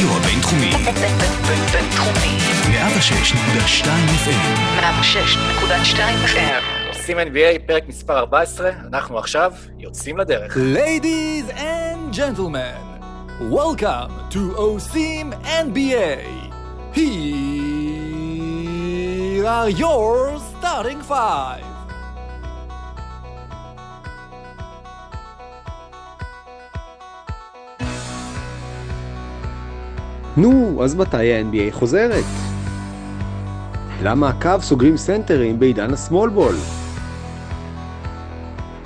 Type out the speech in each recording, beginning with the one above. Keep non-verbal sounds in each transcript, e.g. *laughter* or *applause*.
הרדיו הבינתחומי. בינתחומי. 106.2 FM. 106.2 FM. עושים NBA, פרק מספר 14, אנחנו עכשיו יוצאים לדרך. Ladies and gentlemen, welcome to OSIM NBA. Here are your starting five. נו, אז מתי ה-NBA חוזרת? למה הקו סוגרים סנטרים בעידן הסמול בול?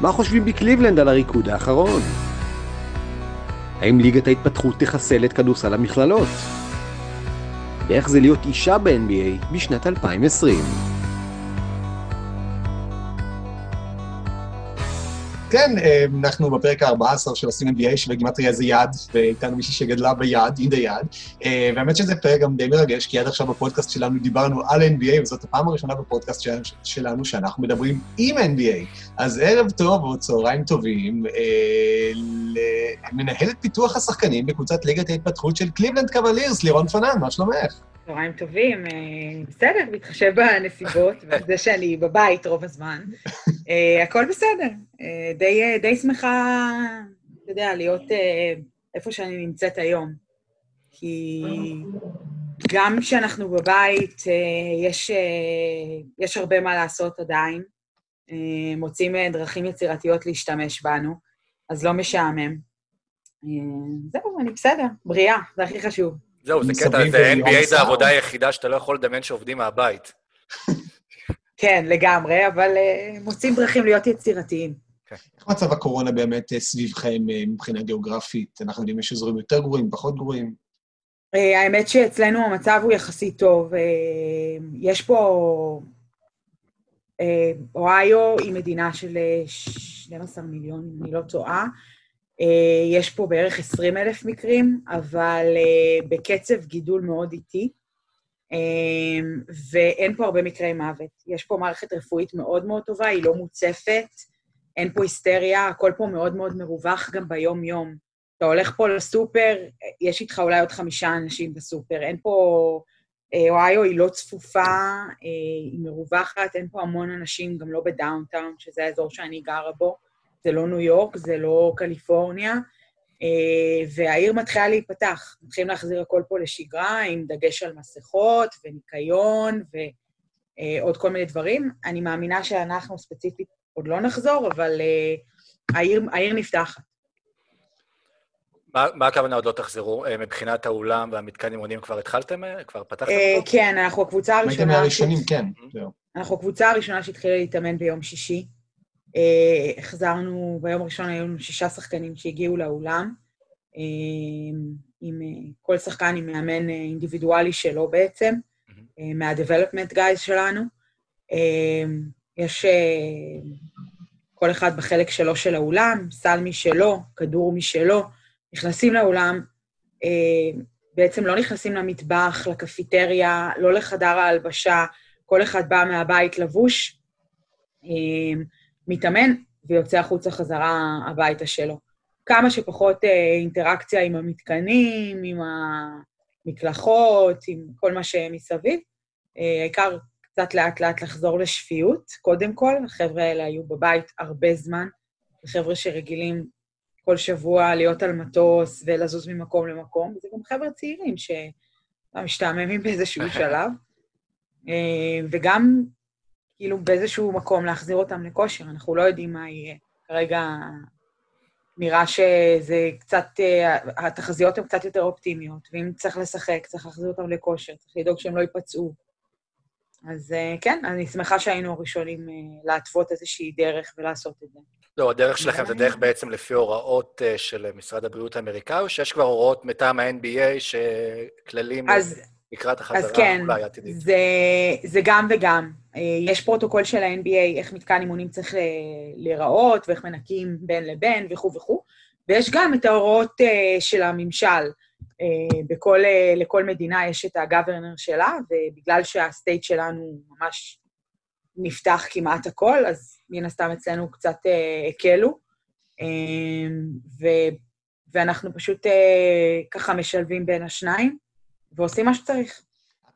מה חושבים בקליבלנד על הריקוד האחרון? האם ליגת ההתפתחות תחסל את כדורסל המכללות? ואיך זה להיות אישה ב-NBA בשנת 2020? כן, אה, אנחנו בפרק ה-14 של עושים NBA, שבגימטריה זה יד, ואיתנו מישהי שגדלה ביד, אינדה יד. והאמת שזה פרק גם די מרגש, כי עד עכשיו בפודקאסט שלנו דיברנו על NBA, וזאת הפעם הראשונה בפודקאסט שלנו, שאנחנו מדברים עם NBA. אז ערב טוב או צהריים טובים אה, למנהלת פיתוח השחקנים בקבוצת ליגת ההתפתחות של קליבלנד קוולירס, לירון פנן, מה שלומך? צהריים טובים, אה, בסדר, בהתחשב בנסיבות, *laughs* וזה שאני בבית רוב הזמן, אה, הכל בסדר. אה, די, די שמחה, אתה יודע, להיות איפה שאני נמצאת היום. כי גם כשאנחנו בבית, יש, יש הרבה מה לעשות עדיין. מוצאים דרכים יצירתיות להשתמש בנו, אז לא משעמם. זהו, אני בסדר, בריאה, זה הכי חשוב. זהו, זה קטע, זה NBA זה. העבודה היחידה שאתה לא יכול לדמיין שעובדים מהבית. כן, לגמרי, אבל אה, מוצאים דרכים להיות יצירתיים. איך מצב הקורונה באמת אה, סביבכם אה, מבחינה גיאוגרפית? אנחנו יודעים, יש אזורים יותר גרועים, פחות גרועים. האמת שאצלנו המצב הוא יחסית טוב. יש פה... אוהיו היא מדינה של אה, 12 מיליון, אם אני לא טועה. אה, יש פה בערך 20 אלף מקרים, אבל אה, בקצב גידול מאוד איטי, אה, ואין פה הרבה מקרי מוות. יש פה מערכת רפואית מאוד מאוד טובה, היא לא מוצפת, אין פה היסטריה, הכל פה מאוד מאוד מרווח גם ביום-יום. אתה הולך פה לסופר, יש איתך אולי עוד חמישה אנשים בסופר, אין פה... אוהיו היא לא צפופה, היא מרווחת, אין פה המון אנשים, גם לא ב downtown, שזה האזור שאני גרה בו. זה לא ניו יורק, זה לא קליפורניה, אה, והעיר מתחילה להיפתח. מתחילים להחזיר הכל פה לשגרה, עם דגש על מסכות וניקיון ועוד כל מיני דברים. אני מאמינה שאנחנו ספציפית עוד לא נחזור, אבל אה, העיר, העיר נפתחת. מה מה הכוונה עוד לא תחזרו? אה, מבחינת האולם והמתקן אימונים כבר התחלתם? אה? כבר פתחתם אה, אותו? כן, אנחנו הקבוצה הייתם הראשונה... מהראשונים, ש- כן. זהו. אנחנו הקבוצה הראשונה שהתחילה להתאמן ביום שישי. אה, החזרנו, ביום הראשון היו לנו שישה שחקנים שהגיעו לאולם, אה, עם אה, כל שחקן עם מאמן אינדיבידואלי שלו בעצם, מה-development guys שלנו. יש כל אחד בחלק שלו של האולם, סל משלו, כדור משלו, נכנסים לאולם, בעצם לא נכנסים למטבח, לקפיטריה, לא לחדר ההלבשה, כל אחד בא מהבית לבוש, מתאמן ויוצא החוצה חזרה הביתה שלו. כמה שפחות אה, אינטראקציה עם המתקנים, עם המקלחות, עם כל מה שמסביב. אה, העיקר קצת לאט-לאט לחזור לשפיות, קודם כל. החבר'ה האלה היו בבית הרבה זמן. חבר'ה שרגילים כל שבוע להיות על מטוס ולזוז ממקום למקום, וזה גם חבר'ה צעירים שמשתעממים באיזשהו שלב. אה, וגם, כאילו, באיזשהו מקום להחזיר אותם לכושר, אנחנו לא יודעים מה יהיה. כרגע נראה שזה קצת, אה, התחזיות הן קצת יותר אופטימיות, ואם צריך לשחק, צריך להחזיר אותם לכושר, צריך לדאוג שהם לא ייפצעו. אז אה, כן, אני שמחה שהיינו הראשונים אה, להתוות איזושהי דרך ולעשות את זה. לא, הדרך שלכם זה דרך בעצם לפי הוראות של משרד הבריאות האמריקאי, או שיש כבר הוראות מטעם ה-NBA שכללים אז לקראת אז החזרה כן, אולי עתידית? זה, זה גם וגם. אה, יש פרוטוקול של ה-NBA, איך מתקן אימונים צריך ל- להיראות, ואיך מנקים בין לבין וכו' וכו', ויש גם את ההוראות אה, של הממשל. אה, בכל, אה, לכל מדינה יש את הגוורנר שלה, ובגלל שהסטייט שלנו ממש נפתח כמעט הכל, אז מן הסתם אצלנו קצת אה, הקלו. אה, ו, ואנחנו פשוט אה, ככה משלבים בין השניים, ועושים מה שצריך.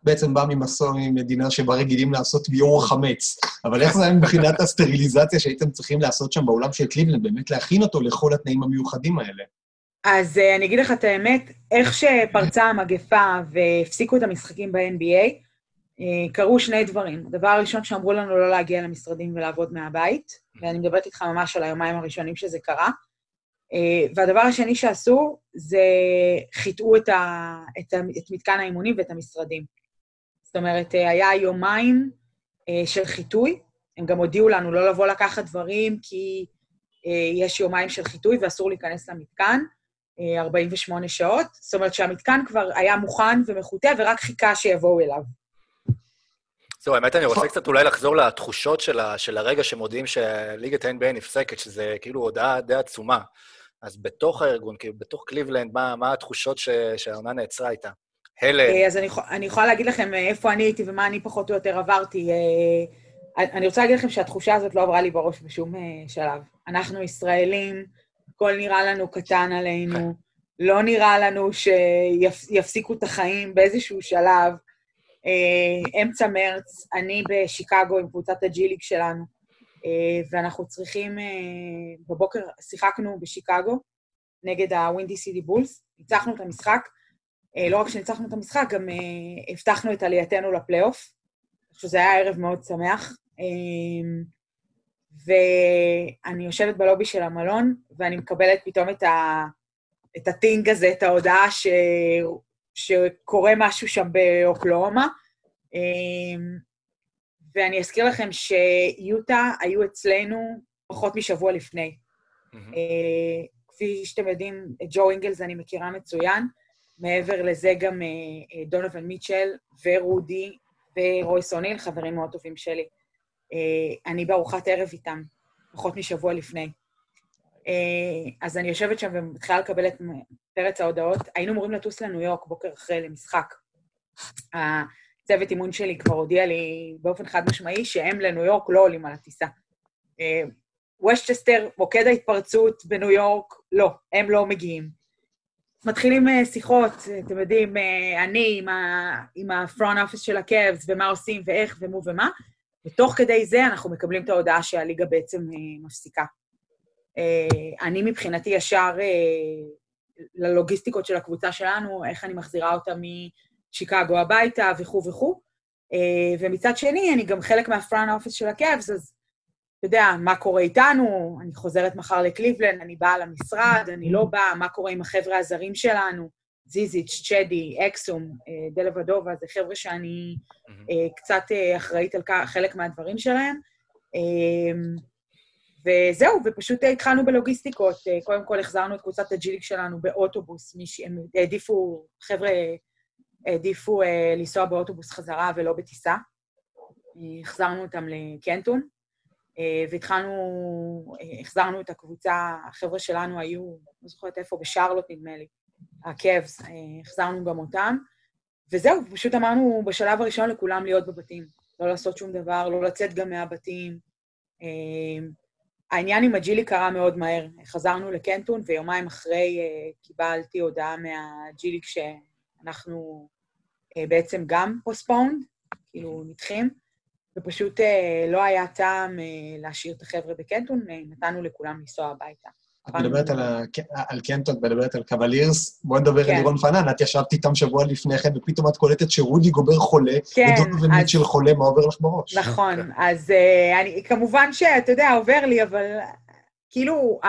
בעצם בא ממסור ממדינה שבה רגילים לעשות ביור חמץ. אבל איך זה היה מבחינת הסטריליזציה שהייתם צריכים לעשות שם באולם של קליבלנד, באמת להכין אותו לכל התנאים המיוחדים האלה? אז אה, אני אגיד לך את האמת, איך שפרצה המגפה והפסיקו את המשחקים ב-NBA, אה, קרו שני דברים. הדבר הראשון שאמרו לנו לא להגיע למשרדים ולעבוד מהבית, ואני מדברת איתך ממש על היומיים הראשונים שזה קרה. אה, והדבר השני שעשו, זה חיטאו את, ה, את, ה, את מתקן האימונים ואת המשרדים. זאת אומרת, אה, היה יומיים אה, של חיטוי, הם גם הודיעו לנו לא לבוא לקחת דברים כי יש יומיים של חיטוי ואסור להיכנס למתקן, 48 שעות. זאת אומרת שהמתקן כבר היה מוכן ומחוטא ורק חיכה שיבואו אליו. זהו, האמת, אני רוצה קצת אולי לחזור לתחושות של, הרגע שמודיעים שליגת ה-NBA נפסקת, שזה כאילו הודעה די עצומה. אז בתוך הארגון, כאילו, בתוך קליבלנד, מה, מה התחושות שהעונה נעצרה איתה? הלם. אז אני, אני יכולה להגיד לכם איפה אני הייתי ומה אני פחות או יותר עברתי. אני רוצה להגיד לכם שהתחושה הזאת לא עברה לי בראש בשום שלב. אנחנו ישראלים, הכל נראה לנו קטן עלינו, לא נראה לנו שיפסיקו את החיים באיזשהו שלב. אמצע מרץ, אני בשיקגו עם קבוצת הג'יליג שלנו, ואנחנו צריכים, בבוקר שיחקנו בשיקגו נגד הווינדי סיטי בולס, ניצחנו את המשחק, לא רק שניצחנו את המשחק, גם הבטחנו את עלייתנו לפלייאוף. שזה היה ערב מאוד שמח. ואני יושבת בלובי של המלון, ואני מקבלת פתאום את, ה... את הטינג הזה, את ההודעה ש... שקורה משהו שם באוקלאומה. ואני אזכיר לכם שיוטה היו אצלנו פחות משבוע לפני. Mm-hmm. כפי שאתם יודעים, את ג'ו אינגלס אני מכירה מצוין. מעבר לזה גם דונובל מיטשל ורודי ורויס אוניל, חברים מאוד טובים שלי. אני בארוחת ערב איתם, פחות משבוע לפני. אז אני יושבת שם ומתחילה לקבל את פרץ ההודעות. היינו אמורים לטוס לניו יורק בוקר אחרי למשחק. הצוות אימון שלי כבר הודיע לי באופן חד משמעי שהם לניו יורק לא עולים על הטיסה. ווסטצ'סטר, מוקד ההתפרצות בניו יורק, לא, הם לא מגיעים. מתחילים שיחות, אתם יודעים, אני עם, ה, עם ה front office של הקאבס, ומה עושים ואיך ומו ומה, ותוך כדי זה אנחנו מקבלים את ההודעה שהליגה בעצם מפסיקה. אני מבחינתי ישר ללוגיסטיקות של הקבוצה שלנו, איך אני מחזירה אותה משיקגו הביתה וכו' וכו'. ומצד שני, אני גם חלק מהפרונט אופיס של הקאבס, אז אתה יודע, מה קורה איתנו, אני חוזרת מחר לקליבלנד, אני באה למשרד, אני לא באה, מה קורה עם החבר'ה הזרים שלנו, זיזיץ', צ'די, אקסום, דלה ודובה, זה חבר'ה שאני קצת אחראית על חלק מהדברים שלהם. וזהו, ופשוט התחלנו בלוגיסטיקות. קודם כל החזרנו את קבוצת הג'יליק שלנו באוטובוס, הם העדיפו, חבר'ה העדיפו לנסוע באוטובוס חזרה ולא בטיסה. החזרנו אותם לקנטון. והתחלנו, החזרנו את הקבוצה, החבר'ה שלנו היו, לא זוכרת איפה, בשרלוט נדמה לי, הקאבס, החזרנו גם אותם, וזהו, פשוט אמרנו בשלב הראשון לכולם להיות בבתים, לא לעשות שום דבר, לא לצאת גם מהבתים. העניין עם הג'ילי קרה מאוד מהר, חזרנו לקנטון, ויומיים אחרי קיבלתי הודעה מהג'ילי שאנחנו בעצם גם פוספונד, כאילו נדחים. ופשוט לא היה טעם להשאיר את החבר'ה בקנטון, נתנו לכולם לנסוע הביתה. את מדברת על, על קנטון, את מדברת על קבלירס, בואי נדבר כן. על לירון פנן, את ישבת איתם שבוע לפני כן, ופתאום את קולטת שרודי גובר חולה, כן, ודודו ומיט של חולה, מה עובר לך בראש? נכון, כן. אז אני, כמובן שאתה יודע, עובר לי, אבל כאילו,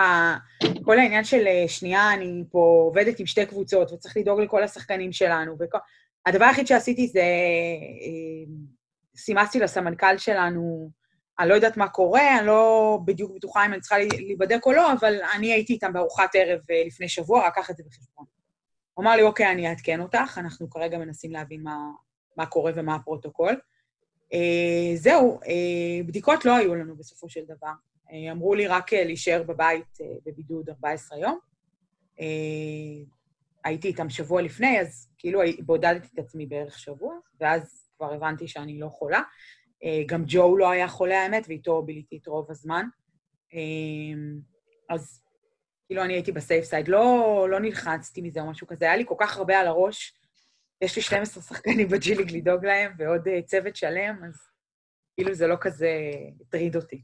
כל העניין של שנייה, אני פה עובדת עם שתי קבוצות, וצריך לדאוג לכל השחקנים שלנו, וכל... הדבר היחיד שעשיתי זה... סימסתי לסמנכ"ל שלנו, אני לא יודעת מה קורה, אני לא בדיוק בטוחה אם אני צריכה להיבדק או לא, אבל אני הייתי איתם בארוחת ערב לפני שבוע, רק קח את זה בחשבון. הוא אמר לי, אוקיי, אני אעדכן אותך, אנחנו כרגע מנסים להבין מה, מה קורה ומה הפרוטוקול. אה, זהו, אה, בדיקות לא היו לנו בסופו של דבר. אה, אמרו לי רק להישאר בבית אה, בבידוד 14 יום. אה, הייתי איתם שבוע לפני, אז כאילו בודדתי את עצמי בערך שבוע, ואז כבר הבנתי שאני לא חולה. גם ג'ו לא היה חולה, האמת, ואיתו ביליתי את רוב הזמן. אז כאילו אני הייתי ב safe side, לא, לא נלחצתי מזה או משהו כזה, היה לי כל כך הרבה על הראש. יש לי 12 שחקנים בג'י ליג לדאוג להם, ועוד אה, צוות שלם, אז כאילו זה לא כזה הטריד אותי.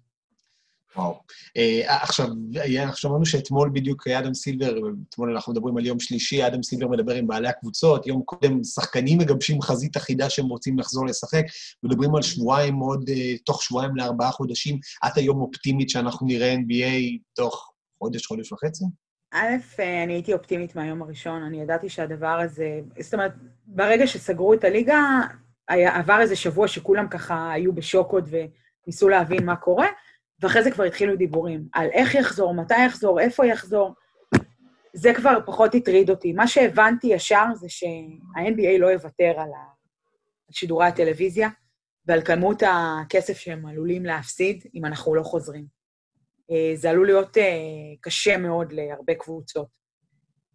וואו. אה, עכשיו, היה- אנחנו שמענו שאתמול בדיוק אדם סילבר, אתמול אנחנו מדברים על יום שלישי, אדם סילבר מדבר עם בעלי הקבוצות, יום קודם שחקנים מגבשים חזית אחידה שהם רוצים לחזור לשחק, מדברים על שבועיים עוד, אה, תוך שבועיים לארבעה חודשים. את היום אופטימית שאנחנו נראה NBA תוך חודש, חודש וחצי? א', אה, אני הייתי אופטימית מהיום הראשון, אני ידעתי שהדבר הזה, זאת אומרת, ברגע שסגרו את הליגה, היה, עבר איזה שבוע שכולם ככה היו בשוק עוד וניסו להבין מה קורה, ואחרי זה כבר התחילו דיבורים על איך יחזור, מתי יחזור, איפה יחזור. זה כבר פחות הטריד אותי. מה שהבנתי ישר זה שה-NBA לא יוותר על שידורי הטלוויזיה ועל כמות הכסף שהם עלולים להפסיד אם אנחנו לא חוזרים. אה, זה עלול להיות אה, קשה מאוד להרבה קבוצות.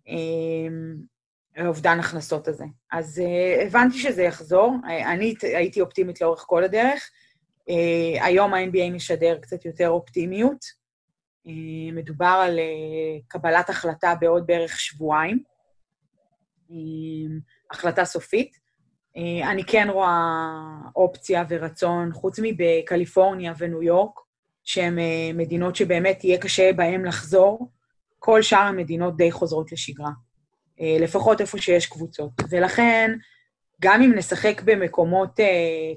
אה, אובדן הכנסות הזה. אז הבנתי שזה יחזור, אני הייתי אופטימית לאורך כל הדרך. אה, היום ה-NBA משדר קצת יותר אופטימיות. אה, מדובר על אה, קבלת החלטה בעוד בערך שבועיים, החלטה סופית. אני כן רואה אופציה ורצון, חוץ מבקליפורניה וניו יורק, שהן מדינות שבאמת יהיה קשה בהן לחזור, כל שאר המדינות די חוזרות לשגרה. לפחות איפה שיש קבוצות. ולכן, גם אם נשחק במקומות אה,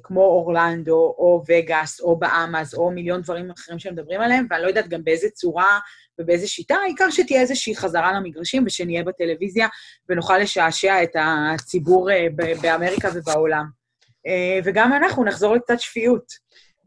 כמו אורלנדו, או וגאס, או באמאז, או מיליון דברים אחרים שמדברים עליהם, ואני לא יודעת גם באיזה צורה ובאיזה שיטה, העיקר שתהיה איזושהי חזרה למגרשים ושנהיה בטלוויזיה ונוכל לשעשע את הציבור אה, באמריקה ובעולם. אה, וגם אנחנו נחזור לקצת שפיות.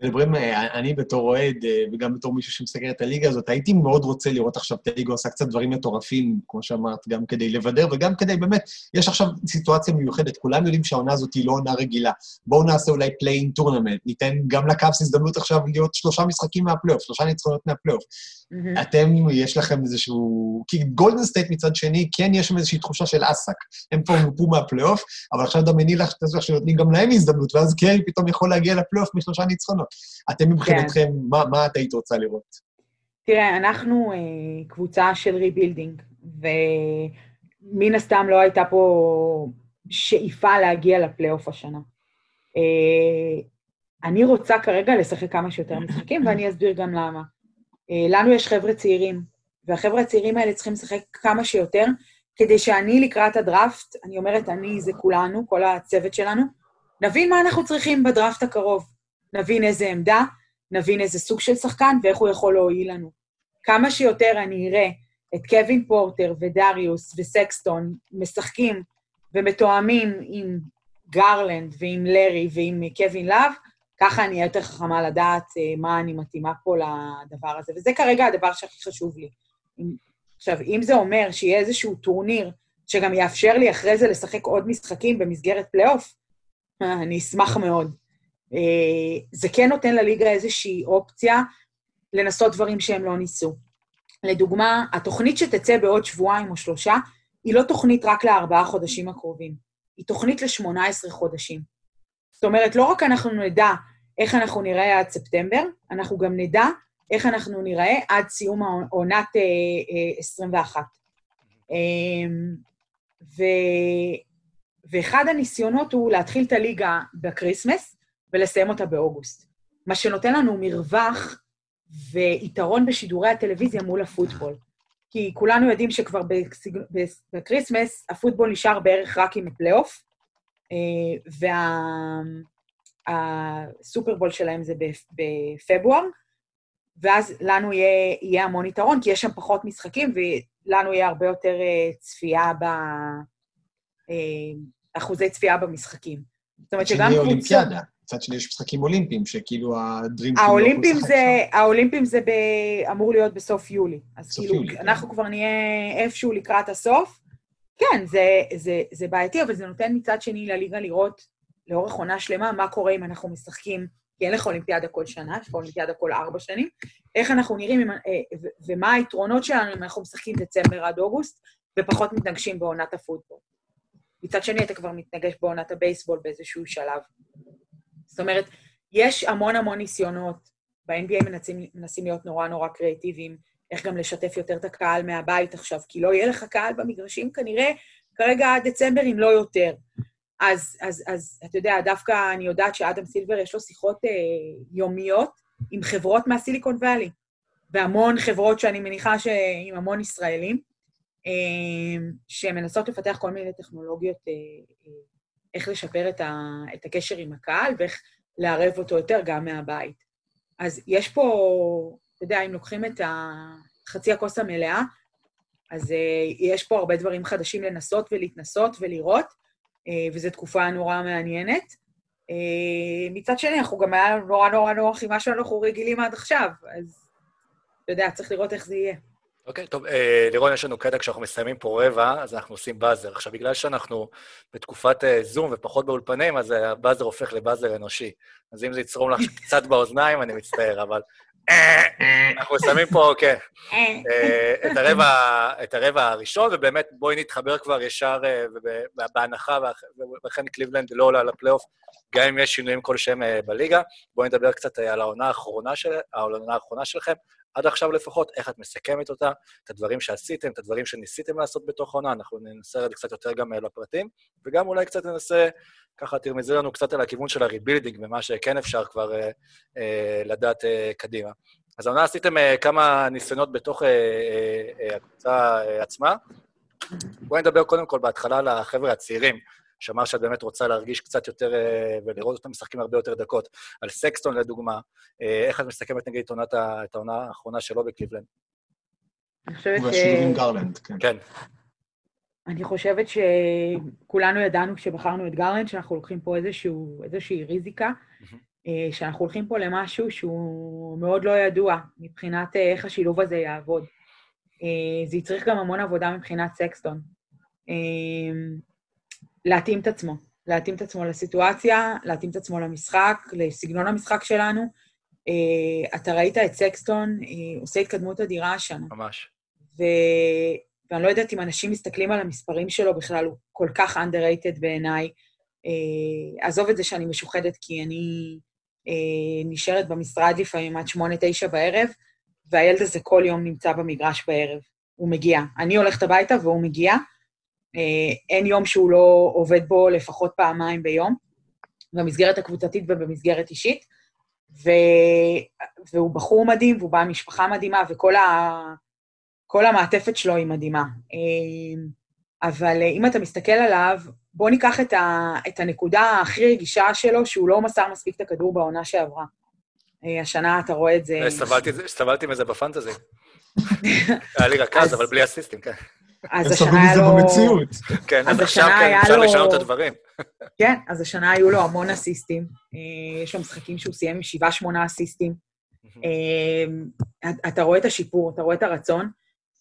מדברים, אה, אני בתור אוהד, אה, וגם בתור מישהו שמסקר את הליגה הזאת, הייתי מאוד רוצה לראות עכשיו את הליגה עושה קצת דברים מטורפים, כמו שאמרת, גם כדי לבדר, וגם כדי, באמת, יש עכשיו סיטואציה מיוחדת, כולם יודעים שהעונה הזאת היא לא עונה רגילה. בואו נעשה אולי play-in tournament, ניתן גם לקאבס הזדמנות עכשיו להיות שלושה משחקים מהפלייאוף, שלושה ניצחונות מהפלייאוף. מהמם. אתם, יש לכם איזשהו... כי גולדן סטייט מצד שני, כן יש שם איזושהי תחושה של אסק. הם כבר הועפו מהפלייאוף, אבל עכשיו דמייני לך שנותנים גם להם הזדמנות, ואז קרי פתאום יכול להגיע לפלייאוף משלושה ניצחונות. אתם מבחינתכם, מה, מה את היית רוצה לראות? תראה, אנחנו אה, קבוצה של rebuilding, ומן הסתם לא הייתה פה שאיפה להגיע לפלייאוף השנה. אה, אני רוצה כרגע לשחק כמה שיותר משחקים, ואני אסביר גם למה. אה, לנו יש חבר'ה צעירים, והחבר'ה הצעירים האלה צריכים לשחק כמה שיותר, כדי שאני לקראת הדראפט, אני אומרת אני, זה כולנו, כל הצוות שלנו, נבין מה אנחנו צריכים בדראפט הקרוב. נבין איזה עמדה, נבין איזה סוג של שחקן ואיך הוא יכול להועיל לנו. כמה שיותר אני אראה את קווין פורטר ודריוס וסקסטון משחקים ומתואמים עם גרלנד ועם לארי ועם קווין לאב, ככה אני אהיה יותר חכמה לדעת אה, מה אני מתאימה פה לדבר הזה. וזה כרגע הדבר שהכי חשוב לי. עכשיו, אם זה אומר שיהיה איזשהו טורניר שגם יאפשר לי אחרי זה לשחק עוד משחקים במסגרת פלייאוף, אני אשמח מאוד. אה, זה כן נותן לליגה איזושהי אופציה לנסות דברים שהם לא ניסו. לדוגמה, התוכנית שתצא בעוד שבועיים או שלושה, היא לא תוכנית רק לארבעה חודשים הקרובים, היא תוכנית ל-18 חודשים. זאת אומרת, לא רק אנחנו נדע איך אנחנו נראה עד ספטמבר, אנחנו גם נדע איך אנחנו נראה עד סיום עונת אה, אה, 21. אה, ו... ואחד הניסיונות הוא להתחיל את הליגה בקריסמס ולסיים אותה באוגוסט. מה שנותן לנו מרווח ויתרון בשידורי הטלוויזיה מול הפוטבול. כי כולנו יודעים שכבר. בקריסמס הפוטבול נשאר בערך רק עם הפלייאוף, והסופרבול שלהם זה בפברואר, ואז לנו יהיה, יהיה המון יתרון, כי יש שם פחות משחקים, ולנו יהיה הרבה יותר צפייה ב... אחוזי צפייה במשחקים. זאת אומרת שגם קבוצות... אולימפיאדה. מצד שני יש משחקים אולימפיים, שכאילו הדרים... האולימפיים זה, האולימפיים זה ב... אמור להיות בסוף יולי. אז סוף כאילו, יולי, אנחנו כבר נהיה איפשהו לקראת הסוף. כן, זה, זה, זה בעייתי, אבל זה נותן מצד שני לליגה לראות לאורך עונה שלמה מה קורה אם אנחנו משחקים, כי אין לך אולימפיאדה כל שנה, יש לך אולימפיאדה כל ארבע שנים, איך אנחנו נראים, אה, ומה היתרונות שלנו אם אנחנו משחקים דצמבר עד אוגוסט, ופחות מתנגשים בעונת הפוטבול. מצד שני, אתה כבר מתנגש בעונת הבייסבול באיזשהו שלב. זאת אומרת, יש המון המון ניסיונות, ב-NBA מנסים, מנסים להיות נורא נורא קריאטיביים, איך גם לשתף יותר את הקהל מהבית עכשיו, כי לא יהיה לך קהל במגרשים כנראה כרגע עד דצמבר, אם לא יותר. אז, אז, אז אתה יודע, דווקא אני יודעת שאדם סילבר יש לו שיחות אה, יומיות עם חברות מהסיליקון וואלי, והמון חברות שאני מניחה שעם המון ישראלים, אה, שמנסות לפתח כל מיני טכנולוגיות, אה, אה, איך לשפר את, ה, את הקשר עם הקהל ואיך לערב אותו יותר גם מהבית. אז יש פה, אתה יודע, אם לוקחים את חצי הכוס המלאה, אז אה, יש פה הרבה דברים חדשים לנסות ולהתנסות ולראות, אה, וזו תקופה נורא מעניינת. אה, מצד שני, אנחנו גם היה נורא נורא נוח עם מה שאנחנו רגילים עד עכשיו, אז אתה יודע, צריך לראות איך זה יהיה. אוקיי, okay, טוב, אה, לירון, יש לנו קטע כשאנחנו מסיימים פה רבע, אז אנחנו עושים באזר. עכשיו, בגלל שאנחנו בתקופת אה, זום ופחות באולפנים, אז הבאזר הופך לבאזר אנושי. אז אם זה יצרום לך קצת באוזניים, אני מצטער, אבל אנחנו מסיימים פה, כן, אה, את הרבע, את הרבע הראשון, ובאמת בואי נתחבר כבר ישר, אה, בהנחה, ולכן קליבלנד לא עולה לפלייאוף, גם אם יש שינויים כלשהם אה, בליגה. בואי נדבר קצת על העונה האחרונה, של, העונה האחרונה שלכם, עד עכשיו לפחות, איך את מסכמת אותה, את הדברים שעשיתם, את הדברים שניסיתם לעשות בתוך העונה, אנחנו ננסה זה קצת יותר גם לפרטים, וגם אולי קצת ננסה ככה תרמזי לנו קצת על הכיוון של ה rebuilding ומה שכן אפשר כבר אה, אה, לדעת אה, קדימה. אז העונה עשיתם אה, כמה ניסיונות בתוך אה, אה, הקבוצה אה, עצמה. בואי נדבר קודם כל בהתחלה על החבר'ה הצעירים, שאמר שאת באמת רוצה להרגיש קצת יותר אה, ולראות אותם משחקים הרבה יותר דקות. על סקסטון לדוגמה, אה, איך את מסכמת נגיד את, את העונה האחרונה שלו בקליבלנד? אני חושבת ש... והשילוב עם גרלנד, כן. כן. אני חושבת שכולנו ידענו כשבחרנו את גרלנד שאנחנו לוקחים פה איזשהו, איזושהי ריזיקה, אה, שאנחנו הולכים פה למשהו שהוא מאוד לא ידוע מבחינת איך השילוב הזה יעבוד. זה יצריך גם המון עבודה מבחינת סקסטון. להתאים את עצמו, להתאים את עצמו לסיטואציה, להתאים את עצמו למשחק, לסגנון המשחק שלנו. אתה ראית את סקסטון עושה התקדמות אדירה השנה. ממש. ואני לא יודעת אם אנשים מסתכלים על המספרים שלו בכלל, הוא כל כך underrated בעיניי. אה, עזוב את זה שאני משוחדת, כי אני אה, נשארת במשרד לפעמים עד שמונה, תשע בערב, והילד הזה כל יום נמצא במגרש בערב. הוא מגיע. אני הולכת הביתה והוא מגיע. אה, אין יום שהוא לא עובד בו לפחות פעמיים ביום, במסגרת הקבוצתית ובמסגרת אישית. ו... והוא בחור מדהים, והוא בא עם משפחה מדהימה, וכל ה... כל המעטפת שלו היא מדהימה. אמ, אבל אה, אם אתה מסתכל עליו, בוא ניקח את, ה, את הנקודה הכי רגישה שלו, שהוא לא מסר מספיק את הכדור בעונה שעברה. אה, השנה אתה רואה את זה... אה, סבלתי מזה בפנטזי. *laughs* היה לי רכז, אבל בלי אסיסטים, כן. אז השנה היה לו... במציאות. כן, אז עכשיו כן, אפשר לשנות את הדברים. *laughs* כן, אז השנה היו לו המון אסיסטים. יש לו משחקים שהוא סיים עם שבעה, שמונה אסיסטים. אתה רואה את השיפור, אתה רואה את הרצון.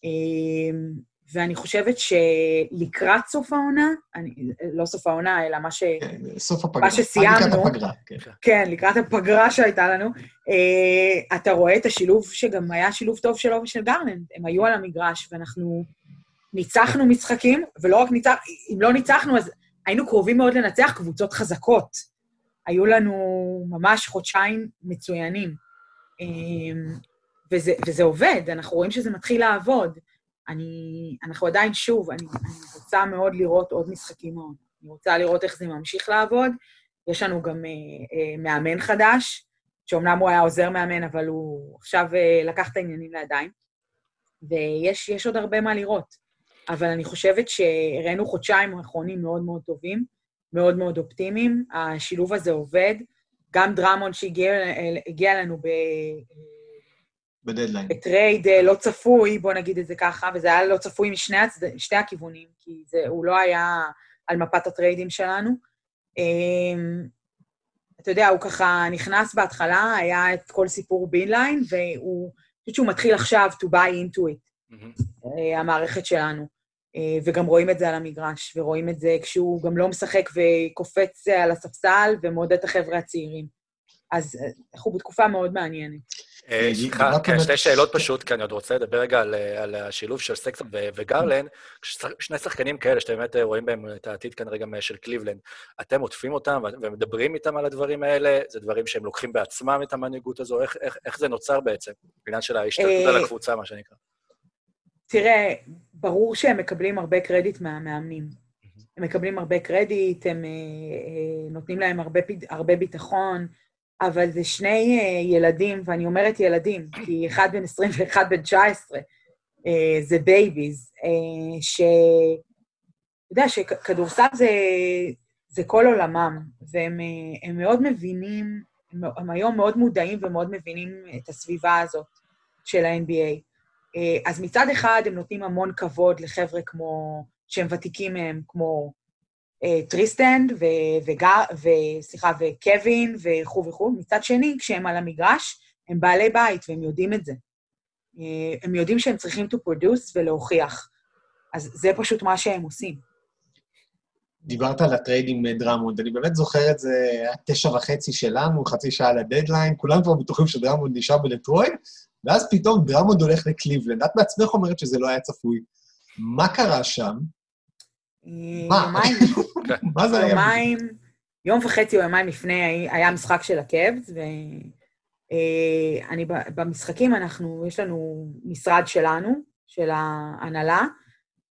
אמ, ואני חושבת שלקראת סוף העונה, אני, לא סוף העונה, אלא מה, ש... כן, סוף הפגרה. מה שסיימנו, לקראת הפגרה, כן. כן, לקראת הפגרה שהייתה לנו, אה, אתה רואה את השילוב שגם היה שילוב טוב שלו ושל גרננד. הם היו על המגרש, ואנחנו ניצחנו משחקים, ולא רק ניצחנו, אם לא ניצחנו, אז היינו קרובים מאוד לנצח קבוצות חזקות. היו לנו ממש חודשיים מצוינים. אמ, וזה, וזה עובד, אנחנו רואים שזה מתחיל לעבוד. אני, אנחנו עדיין, שוב, אני, אני רוצה מאוד לראות עוד משחקים מאוד. אני רוצה לראות איך זה ממשיך לעבוד. יש לנו גם אה, אה, מאמן חדש, שאומנם הוא היה עוזר מאמן, אבל הוא עכשיו אה, לקח את העניינים לידיים. ויש עוד הרבה מה לראות. אבל אני חושבת שהראינו חודשיים האחרונים מאוד מאוד טובים, מאוד מאוד אופטימיים. השילוב הזה עובד. גם דראמונד שהגיע אלינו ב... ב-deadline. ב-trade אה, לא צפוי, בוא נגיד את זה ככה, וזה היה לא צפוי משני הצד... שתי הכיוונים, כי זה, הוא לא היה על מפת ה-trade ים שלנו. אמ, אתה יודע, הוא ככה נכנס בהתחלה, היה את כל סיפור buy in ליין, והוא, אני חושבת שהוא מתחיל עכשיו to buy into it, mm-hmm. המערכת שלנו. אה, וגם רואים את זה על המגרש, ורואים את זה כשהוא גם לא משחק וקופץ על הספסל ומעודד את החבר'ה הצעירים. אז אנחנו בתקופה מאוד מעניינת. אה, סליחה, כן, שתי שאלות פשוט, כי אני עוד רוצה לדבר רגע על, אה, על השילוב של סקסטון ו- וגרלנד. כשש- שני שחקנים כאלה, שאתם באמת אה, רואים בהם את העתיד כנראה גם אה, של קליבלנד, אתם עוטפים אותם ומדברים איתם על הדברים האלה? זה דברים שהם לוקחים בעצמם את המנהיגות הזו? איך, איך, איך זה נוצר בעצם? בעניין של ההשתלטות אה, על הקבוצה, מה שנקרא. תראה, ברור שהם מקבלים הרבה קרדיט מהמאמנים. הם מקבלים הרבה קרדיט, הם אה, אה, נותנים להם הרבה, הרבה ביטחון, אבל זה שני אה, ילדים, ואני אומרת ילדים, כי אחד בן 20 ואחד בן 19, אה, זה babies, ש... אתה יודע, שכדורסל זה, זה כל עולמם, והם הם מאוד מבינים, הם היום מאוד מודעים ומאוד מבינים את הסביבה הזאת של ה-NBA. אה, אז מצד אחד הם נותנים המון כבוד לחבר'ה כמו, שהם ותיקים מהם, כמו אה, טריסטן ד ו- וגר, ו- סליחה, וקווין וכו' וכו'. מצד שני, כשהם על המגרש, הם בעלי בית והם יודעים את זה. אה, הם יודעים שהם צריכים to produce ולהוכיח. אז זה פשוט מה שהם עושים. דיברת על ה-trade עם אה, דראמונד, אני באמת זוכר את זה, היה תשע וחצי שלנו, חצי שעה ל-deadline, כולם כבר בטוחים שדראמונד נשאר בדטרויט, ואז פתאום דראמונד הולך לקליבלנד. את בעצמך אומרת שזה לא היה צפוי. מה קרה שם? אה, מה? *laughs* מה זה היה? יומיים, יום וחצי או יומיים לפני היה משחק של הקאבס, ואני במשחקים, אנחנו, יש לנו משרד שלנו, של ההנהלה,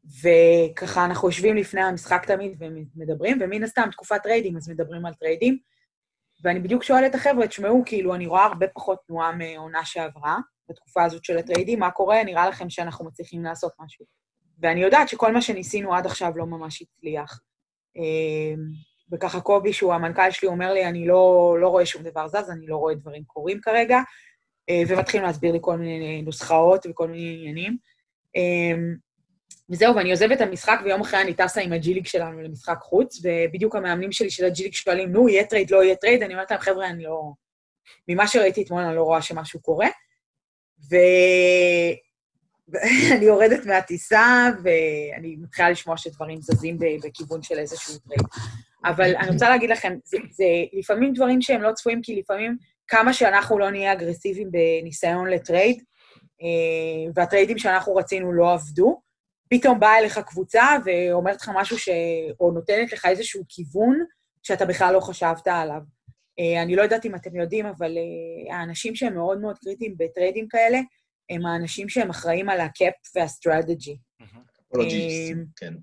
וככה אנחנו יושבים לפני המשחק תמיד ומדברים, ומן הסתם תקופת trade ים, אז מדברים על trade ים. ואני בדיוק שואלת את החבר'ה, תשמעו, כאילו, אני רואה הרבה פחות תנועה מעונה שעברה, בתקופה הזאת של ה-trade ים, מה קורה? נראה לכם שאנחנו מצליחים לעשות משהו. ואני יודעת שכל מה שניסינו עד עכשיו לא ממש הצליח. אה, וככה קובי, שהוא המנכ"ל שלי, אומר לי, אני לא, לא רואה שום דבר זז, אני לא רואה דברים קורים כרגע, אה, ומתחילים להסביר לי כל מיני נוסחאות וכל מיני עניינים. וזהו, ואני עוזבת את המשחק, ויום אחרי אני טסה עם הג'י ליג שלנו למשחק חוץ, ובדיוק המאמנים שלי של הג'י ליג שואלים, נו, יהיה trade, לא יהיה trade? אני אומרת להם, חבר'ה, אני לא... ממה שראיתי אתמול, אני לא רואה שמשהו קורה. ואני *laughs* יורדת מהטיסה, ואני מתחילה לשמוע שדברים זזים בכיוון של איזשהו trade. אבל אני רוצה להגיד לכם, זה, זה לפעמים דברים שהם לא צפויים, כי לפעמים כמה שאנחנו לא נהיה אגרסיביים בניסיון ל-trade, אה, וה-trade ים שאנחנו רצינו לא עבדו, פתאום באה אליך קבוצה ואומרת לך משהו ש... או נותנת לך איזשהו כיוון שאתה בכלל לא חשבת עליו. אה, אני לא יודעת אם אתם יודעים, אבל אה, האנשים שהם מאוד מאוד קריטיים ב-trade ים כאלה, הם האנשים שהם אחראים על ה-cap וה-strategy. אה, כן.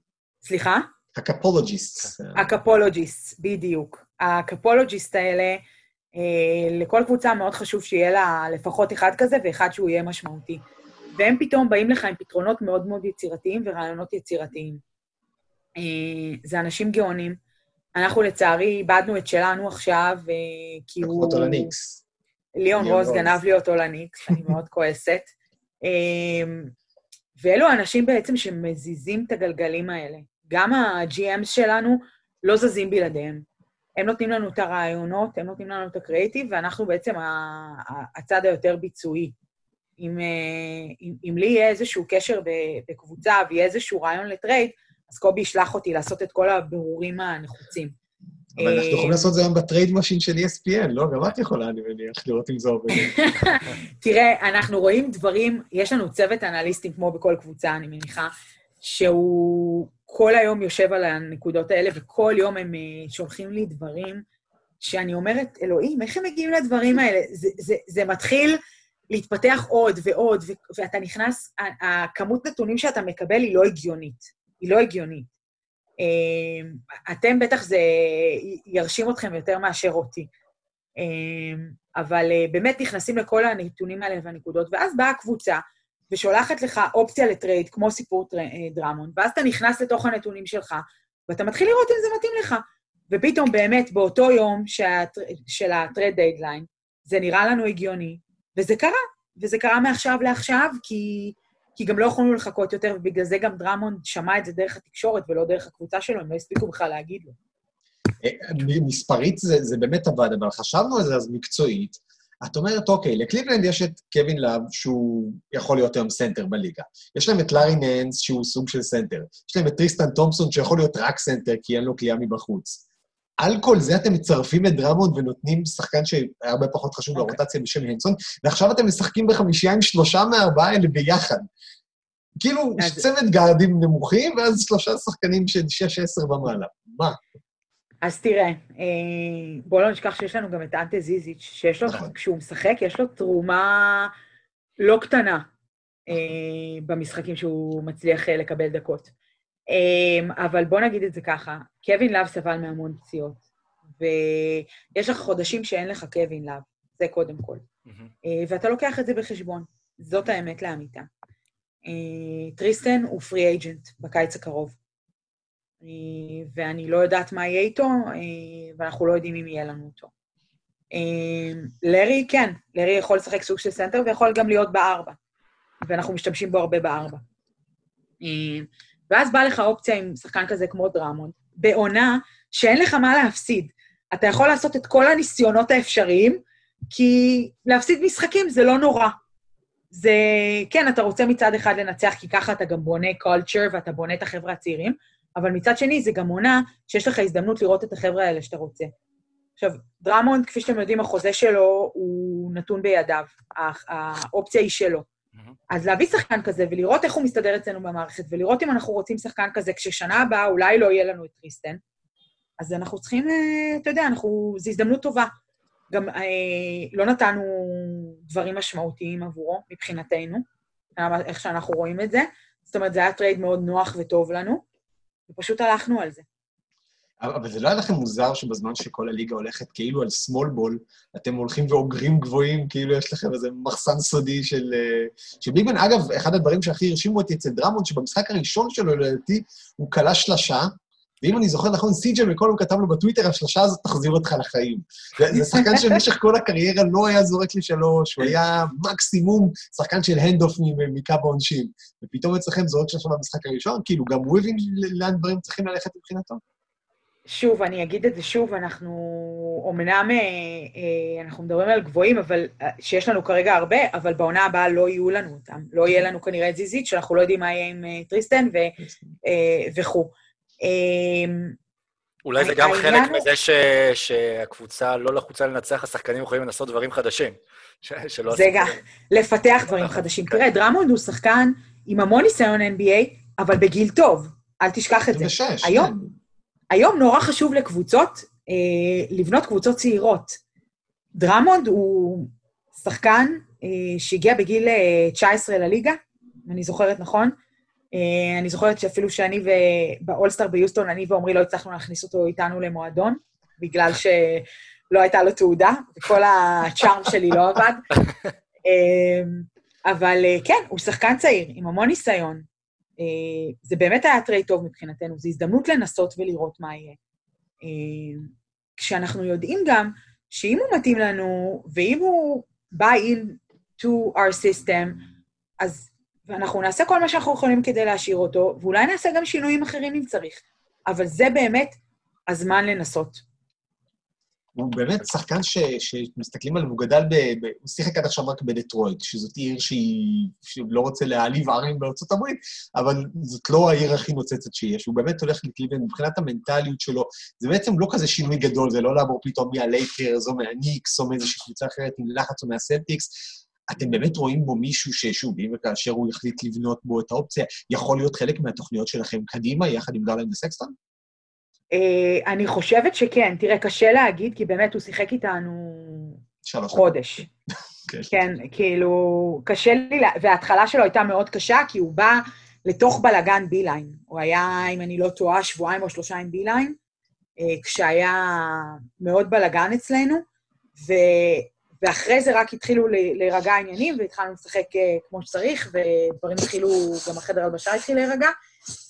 סליחה? הקפולוג'יסט. הקפולוג'יסט, בדיוק. הקפולוג'יסט האלה, לכל קבוצה מאוד חשוב שיהיה לה לפחות אחד כזה ואחד שהוא יהיה משמעותי. והם פתאום באים לך עם פתרונות מאוד מאוד יצירתיים ורעיונות יצירתיים. אה, זה אנשים גאונים. אנחנו לצערי איבדנו את שלנו עכשיו, אה, כי הוא... אותו לניקס. ליאון רוז. גנב לי אותו לניקס, אני מאוד *laughs* כועסת. אמ, ואלו האנשים בעצם שמזיזים את הגלגלים האלה. גם ה-GMs שלנו לא זזים בלעדיהם. הם נותנים לנו את הרעיונות, הם נותנים לנו את ה-creative, ואנחנו בעצם הצד היותר ביצועי. אם, אה, אם, אם לי יהיה איזשהו קשר בקבוצה ויהיה איזשהו רעיון ל-trade, אז קובי ישלח אותי לעשות את כל הבירורים הנחוצים. אבל אנחנו אה, יכולים לעשות את זה היום ב-trade machine של ESPN, לא? גם את יכולה, אני מניח, לראות אם זה עובד. *laughs* תראה, אנחנו רואים דברים, יש לנו צוות אנליסטים כמו בכל קבוצה, אני מניחה, שהוא כל היום יושב על הנקודות האלה, וכל יום הם אה, שולחים לי דברים שאני אומרת, אלוהים, איך הם מגיעים לדברים האלה? זה, זה, זה מתחיל להתפתח עוד ועוד, ואתה נכנס, הכמות נתונים שאתה מקבל היא לא הגיונית. היא לא הגיונית. אה, אתם בטח זה ירשים אתכם יותר מאשר אותי. אה, אבל אה, באמת נכנסים לכל הנתונים האלה והנקודות, ואז באה הקבוצה ושולחת לך אופציה ל-trade, כמו סיפור אה, דראמונד, ואז אתה נכנס לתוך הנתונים שלך, ואתה מתחיל לראות אם זה מתאים לך. ופתאום באמת, באותו יום. של הטרייד דיידליין, זה נראה לנו הגיוני, וזה קרה. וזה קרה מעכשיו לעכשיו, כי, כי גם לא יכולנו לחכות יותר, ובגלל זה גם דראמונד שמע את זה דרך התקשורת ולא דרך הקבוצה שלו, הם לא הספיקו בכלל להגיד לו. אה, מספרית זה, זה באמת עבד, אבל חשבנו על זה אז מקצועית. את אומרת, אוקיי, לקליבלנד יש את קווין לאב, שהוא יכול להיות היום center בליגה. יש להם את לארי ננס, שהוא סוג של center. יש להם את טריסטן תומפסון, שיכול להיות רק center, כי אין לו קליעה מבחוץ. על כל זה אתם מצרפים את דראמונד ונותנים שחקן שהיה הרבה פחות חשוב אוקיי. לרוטציה בשם הנסון, ועכשיו אתם משחקים בחמישייה עם שלושה מהארבעה האלה ביחד. כאילו, אז- צוות גארדים נמוכים, ואז שלושה שחקנים של 6-10 ומעלה. מה? אז תראה, אה, בוא לא נשכח שיש לנו גם את אנטה ז'יז'יץ', שיש לו, נכון. כשהוא משחק, יש לו תרומה לא קטנה אה, במשחקים שהוא מצליח אה, לקבל דקות. אה, אבל בוא נגיד את זה ככה, קווין לאב סבל מהמון פציעות, ויש לך חודשים שאין לך קווין לאב, זה קודם כל. אה, ואתה לוקח את זה בחשבון. זאת האמת לאמיתה. אה, טריסטן הוא free agent בקיץ הקרוב. אה, ואני לא יודעת מה יהיה איתו, ואנחנו לא יודעים אם יהיה לנו אותו. לארי, כן, לארי יכול לשחק סוג של center ויכול גם להיות בארבע, ואנחנו משתמשים בו הרבה בארבע. ואז בא לך אופציה עם שחקן כזה כמו דראמונד, בעונה שאין לך מה להפסיד. אתה יכול לעשות את כל הניסיונות האפשריים, כי להפסיד משחקים זה לא נורא. זה, כן, אתה רוצה מצד אחד לנצח, כי ככה אתה גם בונה culture ואתה בונה את החבר'ה הצעירים, אבל מצד שני, זה גם עונה שיש לך הזדמנות לראות את החבר'ה האלה שאתה רוצה. עכשיו, דרמונד, כפי שאתם יודעים, החוזה שלו הוא נתון בידיו, הא- האופציה היא שלו. מהמם. אז להביא שחקן כזה ולראות איך הוא מסתדר אצלנו במערכת, ולראות אם אנחנו רוצים שחקן כזה, כששנה הבאה אולי לא יהיה לנו את טריסטן, אז אנחנו צריכים, אה, אתה יודע, אנחנו, זו הזדמנות טובה. גם אה, לא נתנו דברים משמעותיים עבורו, מבחינתנו, איך שאנחנו רואים את זה. זאת אומרת, זה היה טרייד מאוד נוח וטוב לנו, ופשוט הלכנו על זה. אבל זה לא היה לכם מוזר שבזמן שכל הליגה הולכת כאילו על small ball, אתם הולכים ואוגרים גבוהים, כאילו יש לכם איזה מחסן סודי של... אה, של big men. אגב, אחד הדברים שהכי הרשימו אותי אצל דרמונד, שבמשחק הראשון שלו, לדעתי, הוא קלע שלשה, ואם אני זוכר נכון, סי.ג'י מקולום כתב לו בטוויטר, השלשה הזאת תחזיר אותך לחיים. זה שחקן שבמשך כל הקריירה לא היה זורק לשלוש, הוא היה מקסימום שחקן של hand-off מקו העונשין. ופתאום אצלכם זורק שלושה במשחק הראשון, כאילו, גם הוא הבין לאן דברים צריכים ללכת מבחינתו? שוב, אני אגיד את זה שוב, אנחנו אומנם, אה, אה, אנחנו מדברים על גבוהים, אבל, אה, שיש לנו כרגע הרבה, אבל בעונה הבאה לא יהיו לנו אותם. לא יהיה לנו כנראה את זיזיץ', שאנחנו לא יודעים מה יהיה עם טריסטן ו, וכו'. אה, אולי זה גם חלק הוא- מזה ש... שהקבוצה לא לחוצה לנצח, השחקנים יכולים לנסות דברים חדשים. *laughs* ש... שלא זה גם. לפתח דברים חדשים. תראה, דרמונד הוא שחקן עם המון ניסיון NBA, אבל בגיל טוב, אל תשכח את זה. 26, היום, כן. היום נורא חשוב לקבוצות אה, לבנות קבוצות צעירות. דרמונד הוא שחקן אה, שהגיע בגיל אה, 19 לליגה, אם אני זוכרת נכון. אה, אני זוכרת שאפילו שאני ו- באולסטאר ביוסטון, אני ועמרי לא הצלחנו להכניס אותו איתנו למועדון, בגלל *laughs* שלא הייתה לו תעודה, וכל ה charm שלי לא עבד. *laughs* אה, אבל אה, כן, הוא שחקן צעיר, עם המון ניסיון. אה, זה באמת היה טרייד טוב מבחינתנו, זו הזדמנות לנסות ולראות מה יהיה. אה, כשאנחנו יודעים גם שאם הוא מתאים לנו, ואם הוא buy in to our system, אז ואנחנו נעשה כל מה שאנחנו יכולים כדי להשאיר אותו, ואולי נעשה גם שינויים אחרים אם צריך. אבל זה באמת הזמן לנסות. הוא באמת שחקן ש, שמסתכלים עליו, הוא גדל ב... ב הוא שיחק עד עכשיו רק בדטרויט, שזאת עיר שהיא... שלא רוצה להעליב ערים בארצות הברית, אבל זאת לא העיר הכי נוצצת שיש. הוא באמת הולך לקליבלנד, מבחינת המנטליות שלו, זה בעצם לא כזה שינוי גדול, זה לא לעבור פתאום מהלייקרס או מהניקס או מאיזושהי קבוצה אחרת עם לחץ או מהסלטיקס. אתם באמת רואים בו מישהו ששוב, אם וכאשר הוא יחליט לבנות בו את האופציה, יכול להיות חלק מהתוכניות שלכם קדימה, יחד עם גרלנד וסקסטון? אה, אני חושבת שכן. תראה, קשה להגיד, כי באמת הוא שיחק איתנו. חודש. *laughs* כן. כן, כאילו, קשה לי, לה- וההתחלה שלו הייתה מאוד קשה, כי הוא בא לתוך בלגן ביליין. הוא היה, אם אני לא טועה, שבועיים או שלושה עם ביליין, אה, כשהיה מאוד בלגן אצלנו, ו... ואחרי זה רק התחילו להירגע העניינים, והתחלנו לשחק אה, כמו שצריך, ודברים התחילו, גם החדר הלבשה התחיל להירגע.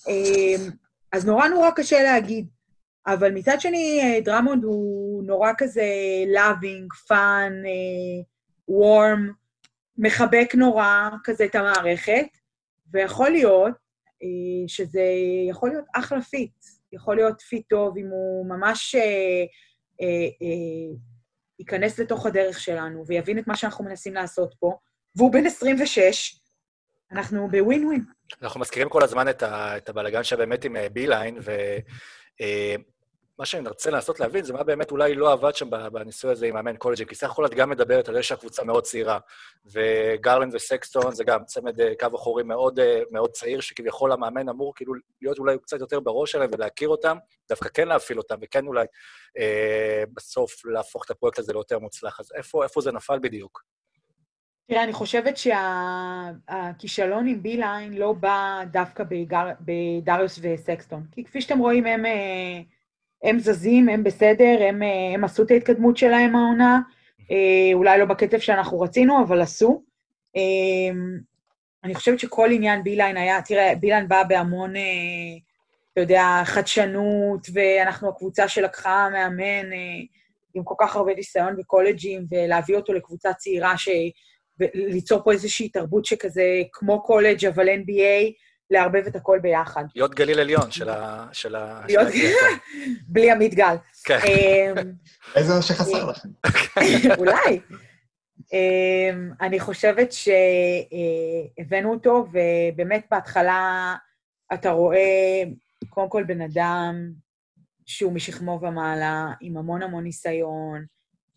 אה, אז נורא נורא קשה להגיד. אבל מצד שני, אה, דרמונד הוא נורא כזה loving, fun, אה, warm, מחבק נורא כזה את המערכת, ויכול להיות אה, שזה יכול להיות אחלה fit. יכול להיות fit טוב אם הוא ממש אה, אה, אה, ייכנס לתוך הדרך שלנו ויבין את מה שאנחנו מנסים לעשות פה, והוא בן 26, אנחנו בווין ווין. אנחנו מזכירים כל הזמן את, ה, את הבלגן שבאמת עם ביליין, מה שאני רוצה לנסות להבין זה מה באמת אולי לא עבד שם בניסוי הזה עם מאמן קולג'ים, כי סך הכול את גם מדברת על זה שהקבוצה מאוד צעירה, וגרלנד וסקסטון זה גם צמד אה, קו אחורי מאוד, אה, מאוד צעיר, שכביכול המאמן אמור כאילו להיות אולי קצת יותר בראש שלהם ולהכיר אותם, דווקא כן להפעיל אותם, וכן אולי אה, בסוף להפוך את הפרויקט הזה ליותר מוצלח. אז איפה, איפה זה נפל בדיוק? תראה, אני חושבת שהכישלון עם ביליין לא בא דווקא בגר... בדריוס וסקסטון. כי כפי שאתם רואים, הם, אה, הם זזים, הם בסדר, הם, אה, הם עשו את ההתקדמות שלהם העונה. אה, אולי לא בקצב שאנחנו רצינו, אבל עשו. אני חושבת שכל עניין ביליין היה, תראה, ביליין בא בהמון, אתה יודע, חדשנות, ואנחנו הקבוצה שלקחה מאמן עם כל כך הרבה ניסיון בקולג'ים, ולהביא אותו לקבוצה צעירה ש... וליצור פה איזושהי תרבות שכזה, כמו קולג' אבל NBA, לערבב את הכל ביחד. להיות גליל עליון של ה... של ה... להיות... *laughs* בלי עמית גל. כן. אמ, *laughs* איזה מה שחסר לכם. *laughs* אולי. אמ, אני חושבת שהבאנו אותו, ובאמת בהתחלה אתה רואה, קודם כל בן אדם שהוא משכמו ומעלה, עם המון המון ניסיון,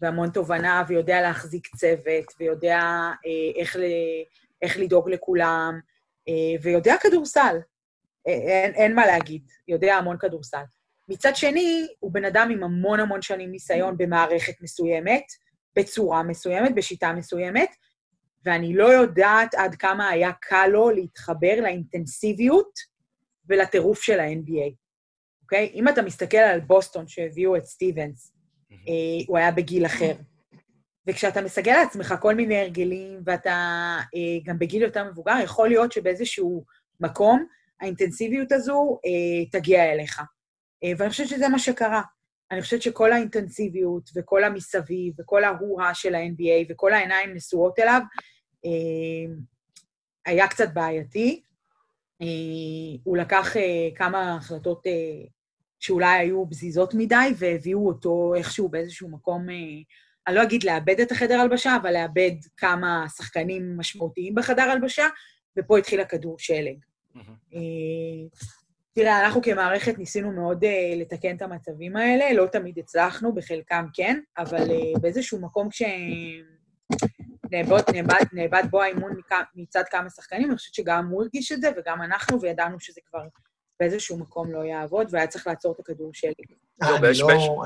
והמון תובנה, ויודע להחזיק צוות, ויודע אה, איך, ל, איך לדאוג לכולם, אה, ויודע כדורסל. אה, אין, אין מה להגיד, יודע המון כדורסל. מצד שני, הוא בן אדם עם המון המון שנים ניסיון במערכת מסוימת, בצורה מסוימת, בשיטה מסוימת, ואני לא יודעת עד כמה היה קל לו להתחבר לאינטנסיביות ולטירוף של ה-NBA, אוקיי? אם אתה מסתכל על בוסטון שהביאו את סטיבנס, אה, הוא היה בגיל אחר. וכשאתה מסגל לעצמך כל מיני הרגלים, ואתה אה, גם בגיל יותר מבוגר, יכול להיות שבאיזשהו מקום האינטנסיביות הזו אה, תגיע אליך. ואני חושבת שזה מה שקרה. אני חושבת שכל האינטנסיביות וכל המסביב וכל ההורה של ה-NBA וכל העיניים נשואות אליו היה קצת בעייתי. הוא לקח כמה החלטות שאולי היו בזיזות מדי, והביאו אותו איכשהו באיזשהו מקום, אה, אני לא אגיד לאבד את החדר הלבשה, אבל לאבד כמה שחקנים משמעותיים בחדר הלבשה, ופה התחיל הכדור שלג. אה, תראה, אנחנו כמערכת ניסינו מאוד uh, לתקן את המצבים האלה, לא תמיד הצלחנו, בחלקם כן, אבל uh, באיזשהו מקום כשנאבד בו האימון מצד כמה שחקנים, אני חושבת שגם הוא הרגיש את זה, וגם אנחנו, וידענו שזה כבר באיזשהו מקום לא יעבוד, והיה צריך לעצור את הכדור שלי. לא,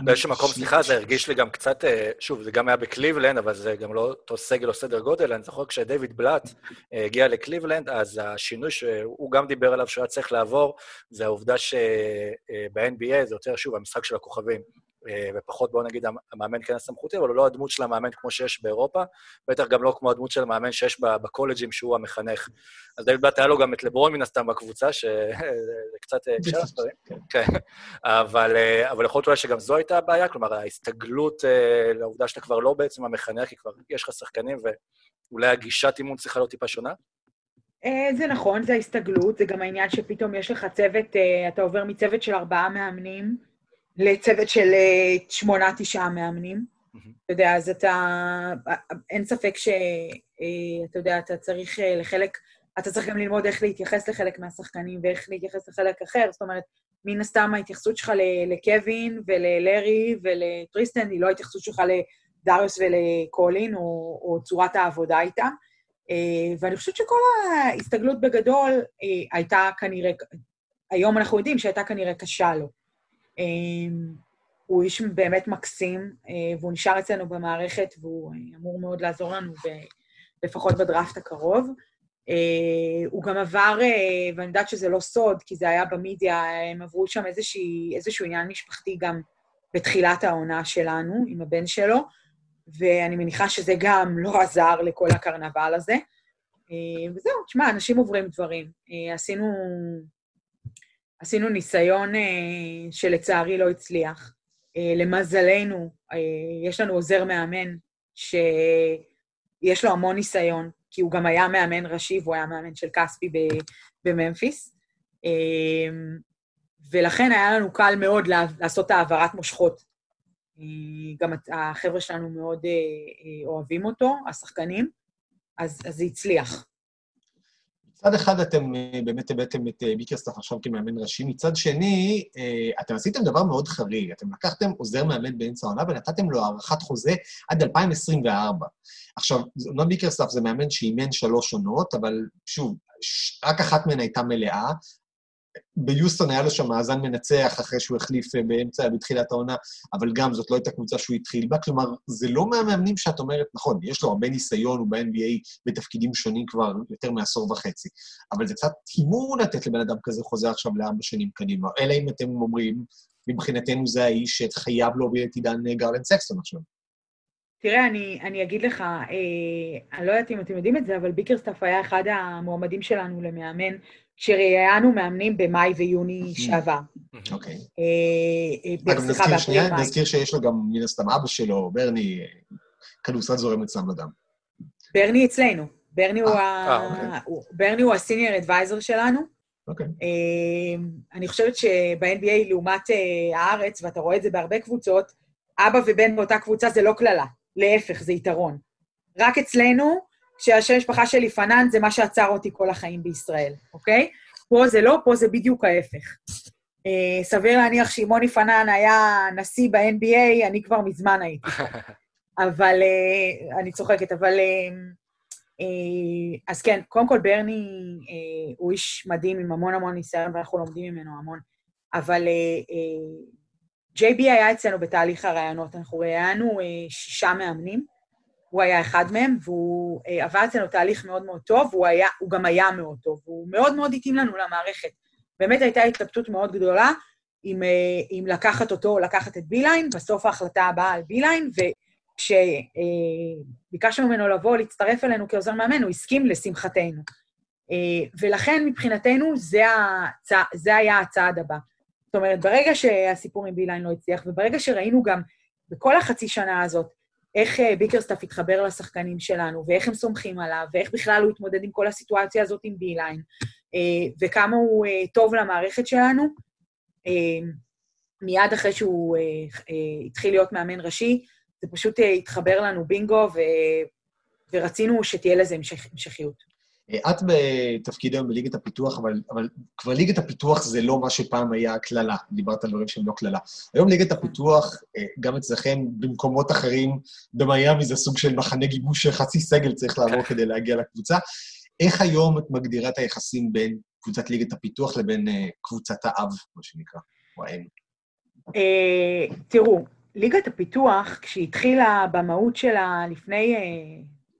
באיזשהו מקום, סליחה, זה הרגיש לי גם קצת, אה, שוב, זה גם היה בקליבלנד, אבל זה גם לא אותו סגל או סדר גודל. אני זוכר כשדייוויד בלאט אה, הגיע לקליבלנד, אז השינוי שהוא גם דיבר עליו שהוא היה צריך לעבור, זה העובדה שב-NBA זה יותר, שוב, המשחק של הכוכבים. אה, ופחות, בואו נגיד, המאמן כן הסמכותי, אבל הוא לא הדמות של המאמן כמו שיש באירופה, בטח גם לא כמו הדמות של המאמן שיש בקולג'ים שהוא המחנך. אז דייוויד בלאט היה לו גם את לברון מן הסתם בקבוצה, שזה *laughs* קצת הקשר לספרים. כן. אבל, אה, אבל יכול להיות אולי שגם זו הייתה הבעיה, כלומר, ההסתגלות אה, לעובדה שאתה כבר לא בעצם המחנך, כי כבר יש לך שחקנים, ואולי הגישת אימון צריכה להיות טיפה שונה? זה נכון, זה ההסתגלות, זה גם העניין שפתאום יש לך צוות, אתה עובר מצוות של ארבעה מאמנים, לצוות של אה, שמונה, תשעה מאמנים. אתה יודע, אז אתה... אין ספק שאתה אה, יודע, אתה צריך אה, לחלק... אתה צריך גם ללמוד איך להתייחס לחלק מהשחקנים ואיך להתייחס לחלק אחר. זאת אומרת, מן הסתם ההתייחסות שלך לקווין וללארי ולטריסטן היא לא ההתייחסות שלך לדריוס ולקולין, או, או צורת העבודה איתם. ואני חושבת שכל ההסתגלות בגדול הייתה כנראה, היום אנחנו יודעים שהייתה כנראה קשה לו. אמ, הוא איש באמת מקסים, אה, והוא נשאר אצלנו במערכת, והוא אה, אמור מאוד לעזור לנו, ב, לפחות בדראפט הקרוב. אה, הוא גם עבר, ואני יודעת שזה לא סוד, כי זה היה במדיה, הם עברו שם איזושהי, איזשהו עניין משפחתי גם בתחילת העונה שלנו, עם הבן שלו, ואני מניחה שזה גם לא עזר לכל הקרנבל הזה. וזהו, תשמע, אנשים עוברים דברים. עשינו עשינו ניסיון אה, שלצערי לא הצליח. אה, למזלנו, אה, יש לנו עוזר מאמן שיש לו המון ניסיון, כי הוא גם היה מאמן ראשי והוא היה מאמן של כספי בממפיס. ולכן היה לנו קל מאוד לעשות העברת מושכות. גם החבר'ה שלנו מאוד אוהבים אותו, השחקנים, אז זה הצליח. מצד אחד אתם אה, באמת הבאתם את אה, ביקרסטאפ עכשיו כמאמן ראשי, מצד שני, אה, אתם עשיתם דבר מאוד חריג. אתם לקחתם עוזר מאמן באמצע העונה ונתתם לו הארכת חוזה עד 2024. עכשיו, אומנם ביקרסטאפ זה מאמן שאימן שלוש עונות, אבל שוב, רק אחת מהן הייתה מלאה. ביוסטון היה לו שם מאזן מנצח אחרי שהוא החליף אה, באמצע, בתחילת העונה, אבל גם זאת לא הייתה קבוצה שהוא התחיל בה. כלומר, זה לא מהמאמנים שאת אומרת, נכון, יש לו הרבה ניסיון, הוא ב-NBA בתפקידים שונים כבר יותר מעשור וחצי, אבל זה קצת הימור לתת לבן אדם כזה חוזה עכשיו לארבע שנים קדימה. אלא אם אתם אומרים, מבחינתנו זה האיש שחייב להוביל את עידן אה, גרלנד סקסטון עכשיו. תראה, אני, אני אגיד לך, אה, אני לא יודעת אם אתם יודעים את זה, אבל ביקרסטאפ היה אחד המועמדים שלנו למאמן, כשראיינו מאמנים במאי ויוני שעבר. אוקיי. אה, אה, אגב, נזכיר שנייה. נזכיר שיש לו גם, מן הסתם, אבא שלו, ברני, כדורסל זורם אצלם בדם. ברני אצלנו. ברני הוא, אה, ה... אוקיי. ברני הוא הסיניור אדוויזר שלנו. אוקיי. אני חושבת שב-NBA, לעומת הארץ, ואתה רואה את זה בהרבה קבוצות, אבא ובן באותה קבוצה זה לא קללה, להפך, זה יתרון. רק אצלנו, כשהשם משפחה שלי פנן, זה מה שעצר אותי כל החיים בישראל, אוקיי? פה זה לא, פה זה בדיוק ההפך. אה, סביר להניח שאם מוני פנן היה נשיא ב-NBA, אני כבר מזמן הייתי. *laughs* אבל, אה, אני צוחקת, אבל... אה, אה, אז כן, קודם כל ברני אה, הוא איש מדהים עם המון המון ניסיון, ואנחנו לומדים ממנו המון. אבל אה, אה, JB היה אצלנו בתהליך הרעיונות, אנחנו ראיינו אה, שישה מאמנים, הוא היה אחד מהם, והוא אה, עבר אצלנו תהליך מאוד מאוד טוב, והוא היה, הוא גם היה מאוד טוב, והוא מאוד מאוד התאים לנו למערכת. באמת הייתה התלבטות מאוד גדולה אם, אה, אם לקחת אותו או לקחת את ביליין, בסוף ההחלטה באה על ביליין, וכשביקשנו ממנו לבוא להצטרף אלינו כעוזר מאמן, הוא הסכים לשמחתנו. אה, ולכן מבחינתנו זה, הצ... זה היה הצעד הבא. זאת אומרת, ברגע שהסיפור עם ביליין לא הצליח, וברגע שראינו גם בכל החצי שנה הזאת, איך אה, ביקרסטאפ התחבר לשחקנים שלנו, ואיך הם סומכים עליו, ואיך בכלל הוא התמודד עם כל הסיטואציה הזאת עם ביליין, אה, וכמה הוא אה, טוב למערכת שלנו, מיד אחרי שהוא התחיל להיות מאמן ראשי, זה פשוט התחבר לנו בינגו, ו... ורצינו שתהיה לזה המשכיות. אה, את בתפקיד היום בליגת הפיתוח, אבל, אבל כבר ליגת הפיתוח זה לא מה שפעם היה קללה. דיברת על דברים שהם לא קללה. היום ליגת הפיתוח, אה, גם אצלכם, במקומות אחרים, במיאמי זה סוג של מחנה גיבוש שחצי סגל צריך לעבור כדי להגיע לקבוצה. איך היום את מגדירה את היחסים בין קבוצת ליגת הפיתוח לבין אה, קבוצת האב, מה שנקרא, או האם? תראו, ליגת הפיתוח, כשהיא התחילה במהות שלה לפני,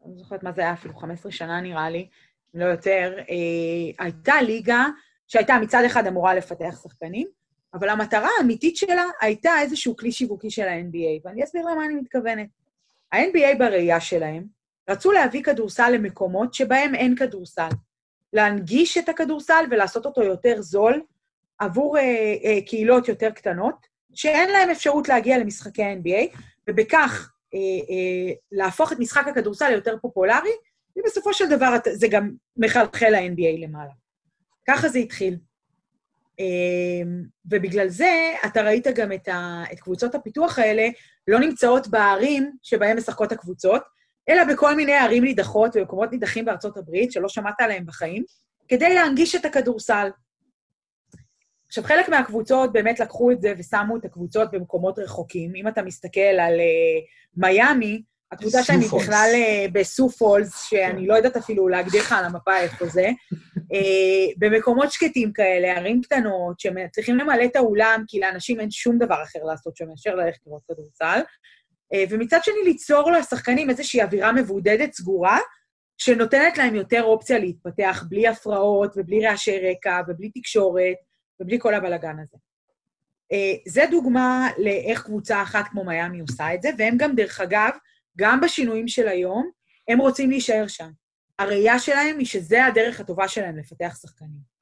אני לא זוכרת מה זה היה, אפילו 15 שנה נראה לי, לא יותר, אה, הייתה ליגה שהייתה מצד אחד אמורה לפתח שחקנים, אבל המטרה האמיתית שלה הייתה איזשהו כלי שיווקי של ה-NBA, ואני אסביר למה אני מתכוונת. ה-NBA בראייה שלהם רצו להביא כדורסל למקומות שבהם אין כדורסל. להנגיש את הכדורסל ולעשות אותו יותר זול עבור אה, אה, קהילות יותר קטנות, שאין להם אפשרות להגיע למשחקי ה-NBA, ובכך אה, אה, להפוך את משחק הכדורסל ליותר פופולרי, ובסופו של דבר זה גם מחלחל ל-NBA למעלה. ככה זה התחיל. אה, ובגלל זה אתה ראית גם את, ה, את קבוצות הפיתוח האלה לא נמצאות בערים שבהן משחקות הקבוצות, אלא בכל מיני ערים נידחות ומקומות נידחים בארצות הברית, שלא שמעת עליהם בחיים, כדי להנגיש את הכדורסל. עכשיו, חלק מהקבוצות באמת לקחו את זה ושמו את הקבוצות במקומות רחוקים. אם אתה מסתכל על uh, מיאמי, הקבוצה שלהם היא סו פולס. בכלל uh, בסו פולס, שאני לא יודעת אפילו להגדיר לך על המפה איפה זה, uh, *laughs* במקומות שקטים כאלה, ערים קטנות, שצריכים למלא את האולם, כי לאנשים אין שום דבר אחר לעשות שם מאשר ללכת לראות כדורסל. Uh, ומצד שני, ליצור לשחקנים איזושהי אווירה מבודדת, סגורה, שנותנת להם יותר אופציה להתפתח בלי הפרעות ובלי רעשי רקע ובלי תקשורת ובלי כל הבלגן הזה. אה, זה דוגמה לאיך קבוצה אחת כמו מיאמי עושה את זה, והם גם, דרך אגב, גם בשינויים של היום, הם רוצים להישאר שם. הראייה שלהם היא שזה הדרך הטובה שלהם לפתח שחקנים.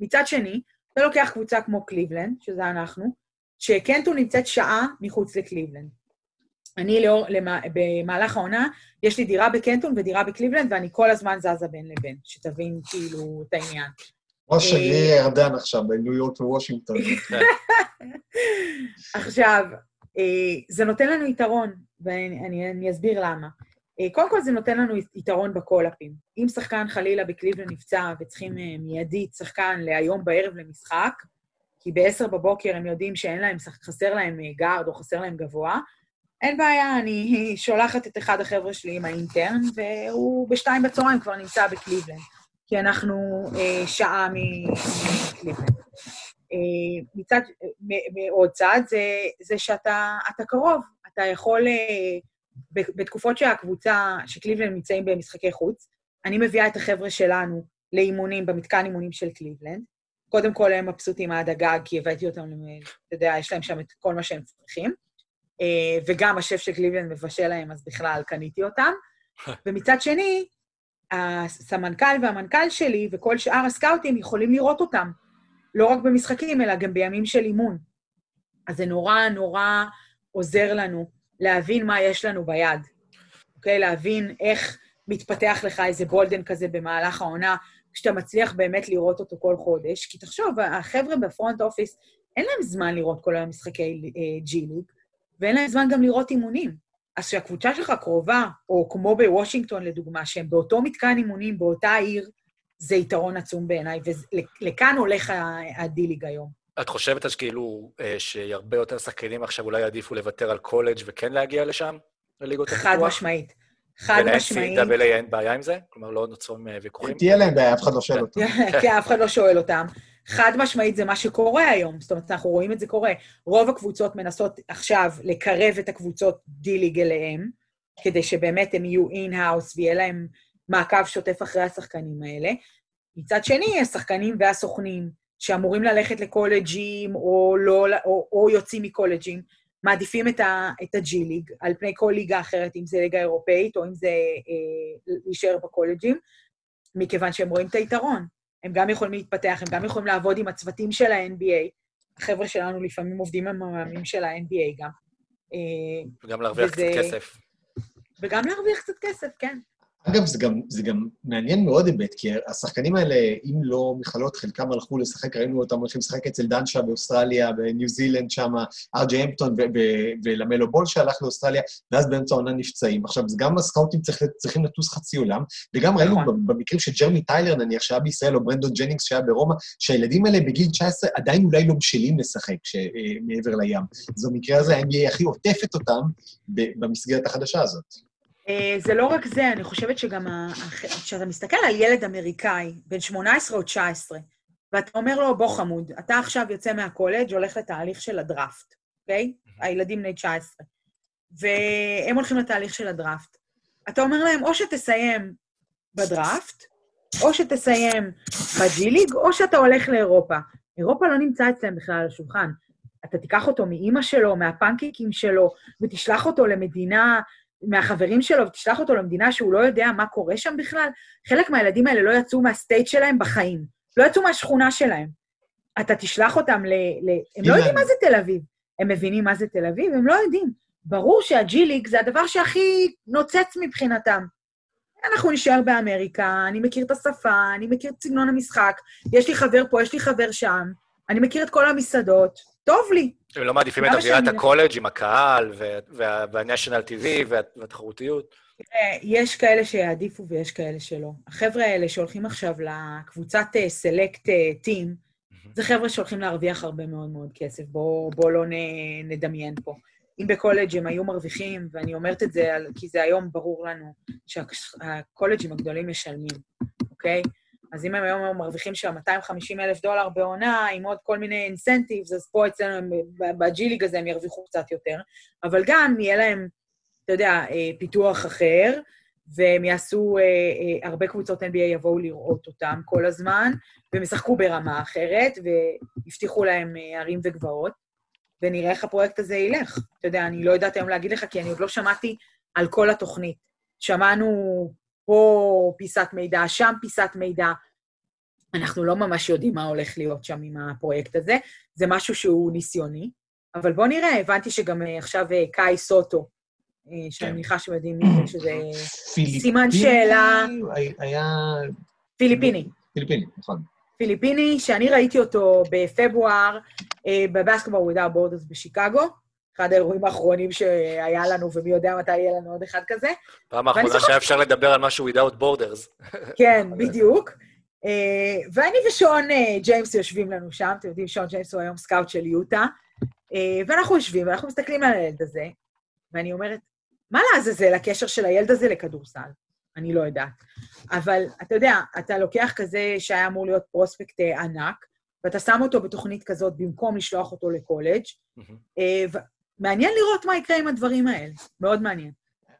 מצד שני, אתה לוקח קבוצה כמו קליבלנד, שזה אנחנו, שקנטון נמצאת שעה מחוץ לקליבלנד. אני לאור, למה, במהלך העונה, יש לי דירה בקנטון ודירה בקליבלנד, ואני כל הזמן זזה בין לבין, שתבין כאילו את העניין. או שגריר ירדן עכשיו בניו יורק ווושינגטון. *laughs* עכשיו, אה, זה נותן לנו יתרון, ואני אני, אני אסביר למה. אה, קודם כל זה נותן לנו יתרון ב call-up ים. אם שחקן חלילה בקליבלנד נפצע וצריכים אה, מיידית שחקן להיום בערב למשחק, כי ב-10 בבוקר הם יודעים שאין להם, חסר להם אה, גארד או חסר להם גבוה, אין בעיה, אני *laughs* שולחת את אחד החבר'ה שלי עם ה intern, והוא בשתיים בצהריים כבר נמצא בקליבלנד, כי אנחנו אה, שעה מקליבלנד. אה, מצד, מעוד צד, זה, זה שאתה אתה קרוב, אתה יכול, אה, בתקופות שהקבוצה, שקליבלנד נמצאים במשחקי חוץ, אני מביאה את החבר'ה שלנו לאימונים, במתקן אימונים של קליבלנד. קודם כל הם מבסוטים עד הגג, כי הבאתי אותם, אתה יודע, יש להם שם את כל מה שהם צריכים. אה, וגם השף של קליבלנד מבשל להם, אז בכלל קניתי אותם. *laughs* ומצד שני, הסמנכ"ל והמנכ"ל שלי וכל שאר הסקאוטים יכולים לראות אותם, לא רק במשחקים, אלא גם בימים של אימון. אז זה נורא נורא עוזר לנו להבין מה יש לנו ביד, אוקיי? להבין איך מתפתח לך איזה בולדן כזה במהלך העונה, כשאתה מצליח באמת לראות אותו כל חודש. כי תחשוב, החבר'ה בפרונט אופיס, אין להם זמן לראות כל היום משחקי ג'י אה, ואין להם זמן גם לראות אימונים. אז כשהקבוצה שלך קרובה, או כמו בוושינגטון לדוגמה, שהם באותו מתקן אימונים, באותה עיר, זה יתרון עצום בעיניי, ולכאן הולך ה D-League היום. את חושבת אז כאילו אה, שהרבה יותר שחקנים עכשיו אולי יעדיפו לוותר על קולג' וכן להגיע לשם, לליגות הפיתוח? חד משמעית. חד משמעית. ול-NCAA אין בעיה עם זה? כלומר, לא נוצרים ויכוחים? תהיה להם בעיה, אף אחד לא שואל אותם. *laughs* כן, אף אחד לא שואל אותם. חד משמעית זה מה שקורה היום, זאת אומרת, אנחנו רואים את זה קורה. רוב הקבוצות מנסות עכשיו לקרב את הקבוצות D-League אליהם, כדי שבאמת הם יהיו in-house ויהיה להם מעקב שוטף אחרי השחקנים האלה. מצד שני, השחקנים והסוכנים שאמורים ללכת לקולג'ים או, לא, או, או יוצאים מקולג'ים, מעדיפים את, ה, את ה G League על פני כל ליגה אחרת, אם זה ליגה אירופאית או אם זה אה, להישאר בקולג'ים, מכיוון שהם רואים את היתרון. הם גם יכולים להתפתח, הם גם יכולים לעבוד עם הצוותים של ה-NBA. החבר'ה שלנו לפעמים עובדים עם המאמנים של ה-NBA גם. אה, וגם להרוויח וזה... קצת כסף. וגם להרוויח קצת כסף, כן. אגב, זה גם, זה גם מעניין מאוד היבט, כי השחקנים האלה, אם לא מכללות, חלקם הלכו לשחק, ראינו אותם הולכים לשחק אצל דנשה באוסטרליה, בניו זילנד שם, ארג'י אמפטון ולמלו בול שהלך לאוסטרליה, ואז באמצע העונה נפצעים. עכשיו, זה גם הסקאוטים צריך, צריכים לטוס חצי עולם, וגם ראינו נכון. במקרים של ג'רמי טיילר, נניח, שהיה בישראל, או ברנדון ג'נינגס שהיה ברומא, שהילדים האלה בגיל 19 עדיין אולי לא בשלים לשחק ש, אה, מעבר לים. אז במקרה הזה ה-NBA הכי עוטפת אותם במסגרת החדשה הזאת. אה, זה לא רק זה, אני חושבת שגם כשאתה מסתכל על ילד אמריקאי, בן 18 או 19, ואתה אומר לו, בוא חמוד, אתה עכשיו יוצא מהקולג', הולך לתהליך של הדראפט, אוקיי? הילדים בני 19. והם הולכים לתהליך של הדראפט. אתה אומר להם, או שתסיים בדראפט, או שתסיים בג'י-ליג, או שאתה הולך לאירופה. אירופה לא נמצא אצלם בכלל על השולחן. אתה תיקח אותו מאימא שלו, מהפנקיקים שלו, ותשלח אותו למדינה מהחברים שלו ותשלח אותו למדינה שהוא לא יודע מה קורה שם בכלל, חלק מהילדים האלה לא יצאו מהסטייט שלהם בחיים. לא יצאו מהשכונה שלהם. אתה תשלח אותם ל... ל... הם לא יודעים מה זה תל אביב. הם מבינים מה זה תל אביב? הם לא יודעים. ברור שהג'י ליג זה הדבר שהכי נוצץ מבחינתם. אנחנו נשאר באמריקה, אני מכיר את השפה, אני מכיר את סגנון המשחק, יש לי חבר פה, יש לי חבר שם, אני מכיר את כל המסעדות, טוב לי. הם לא מעדיפים את אווירת הקולג' עם הקהל וה-national TV והתחרותיות? יש כאלה שיעדיפו ויש כאלה שלא. החבר'ה האלה שהולכים עכשיו לקבוצת סלקט אה, טים, אה, זה חבר'ה שהולכים להרוויח הרבה מאוד מאוד כסף. בואו בוא לא נדמיין פה. אם בקולג' הם היו מרוויחים, ואני אומרת את זה כי זה היום ברור לנו שהקולג'ים הגדולים משלמים, אוקיי? אז אם הם היום מרוויחים שם 250 אלף דולר בעונה, עם עוד כל מיני incentives, אז פה אצלנו, ב G League הזה הם ירוויחו קצת יותר. אבל גם יהיה להם, אתה יודע, אה, פיתוח אחר, והם יעשו, אה, אה, הרבה קבוצות NBA יבואו לראות אותם כל הזמן, והם ישחקו ברמה אחרת, ויבטיחו להם ערים וגבעות, ונראה איך הפרויקט הזה ילך. אתה יודע, אני לא יודעת היום להגיד לך, כי אני עוד לא שמעתי על כל התוכנית. שמענו פה פיסת מידע, שם פיסת מידע. אנחנו לא ממש יודעים מה הולך להיות שם עם הפרויקט הזה. זה משהו שהוא ניסיוני, אבל בואו נראה, הבנתי שגם אה, עכשיו אה, קאי סוטו, אה, שאני כן. מניחה שהם יודעים שזה סימן שאלה... היה... פיליפיני. פיליפיני, נכון. פיליפיני, שאני ראיתי אותו בפברואר ב Basketball Without Borders בשיקגו, אחד האירועים האחרונים שהיה לנו, ומי יודע מתי יהיה לנו עוד אחד כזה. פעם האחרונה שהיה אפשר לדבר על משהו without borders. כן, *laughs* בדיוק. אה, ואני ושון אה, ג'יימס יושבים לנו שם, אתם יודעים, שון ג'יימס הוא היום סקאוט של יוטה, אה, ואנחנו יושבים, ואנחנו מסתכלים על הילד הזה, ואני אומרת, מה לעזאזל הקשר של הילד הזה לכדורסל? אני לא יודעת. אבל אתה יודע, אתה לוקח כזה שהיה אמור להיות פרוספקט ענק, ואתה שם אותו בתוכנית כזאת במקום לשלוח אותו לקולג', ו- מעניין לראות מה יקרה עם הדברים האלה, מאוד מעניין.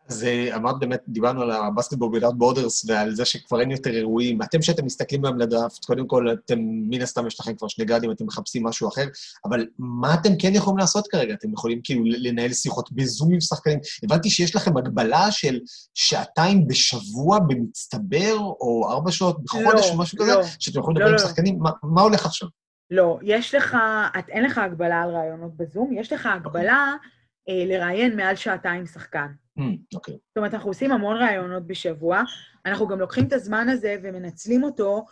אז אה, אמרת באמת, דיברנו על הבסקטבול without borders ועל זה שכבר אין יותר אירועים. אתם, שאתם מסתכלים היום לדראפט, קודם כל, אתם, מן הסתם יש לכם כבר שני גארדים, אתם מחפשים משהו אחר, אבל מה אתם כן יכולים לעשות כרגע? אתם יכולים כאילו לנהל שיחות בזום עם שחקנים. הבנתי שיש לכם הגבלה של שעתיים בשבוע במצטבר, או ארבע שעות בחודש, לא, או משהו כזה, לא. שאתם יכולים לא, לדבר עם לא. שחקנים? מה- מה הולך עכשיו? לא, יש לך, את, אין לך הגבלה על ראיונות בזום, יש לך הגבלה אה, לראיין מעל שעתיים שחקן. Hmm, אוקיי. זאת אומרת, אנחנו עושים המון ראיונות בשבוע, אנחנו גם לוקחים את הזמן הזה ומנצלים אותו,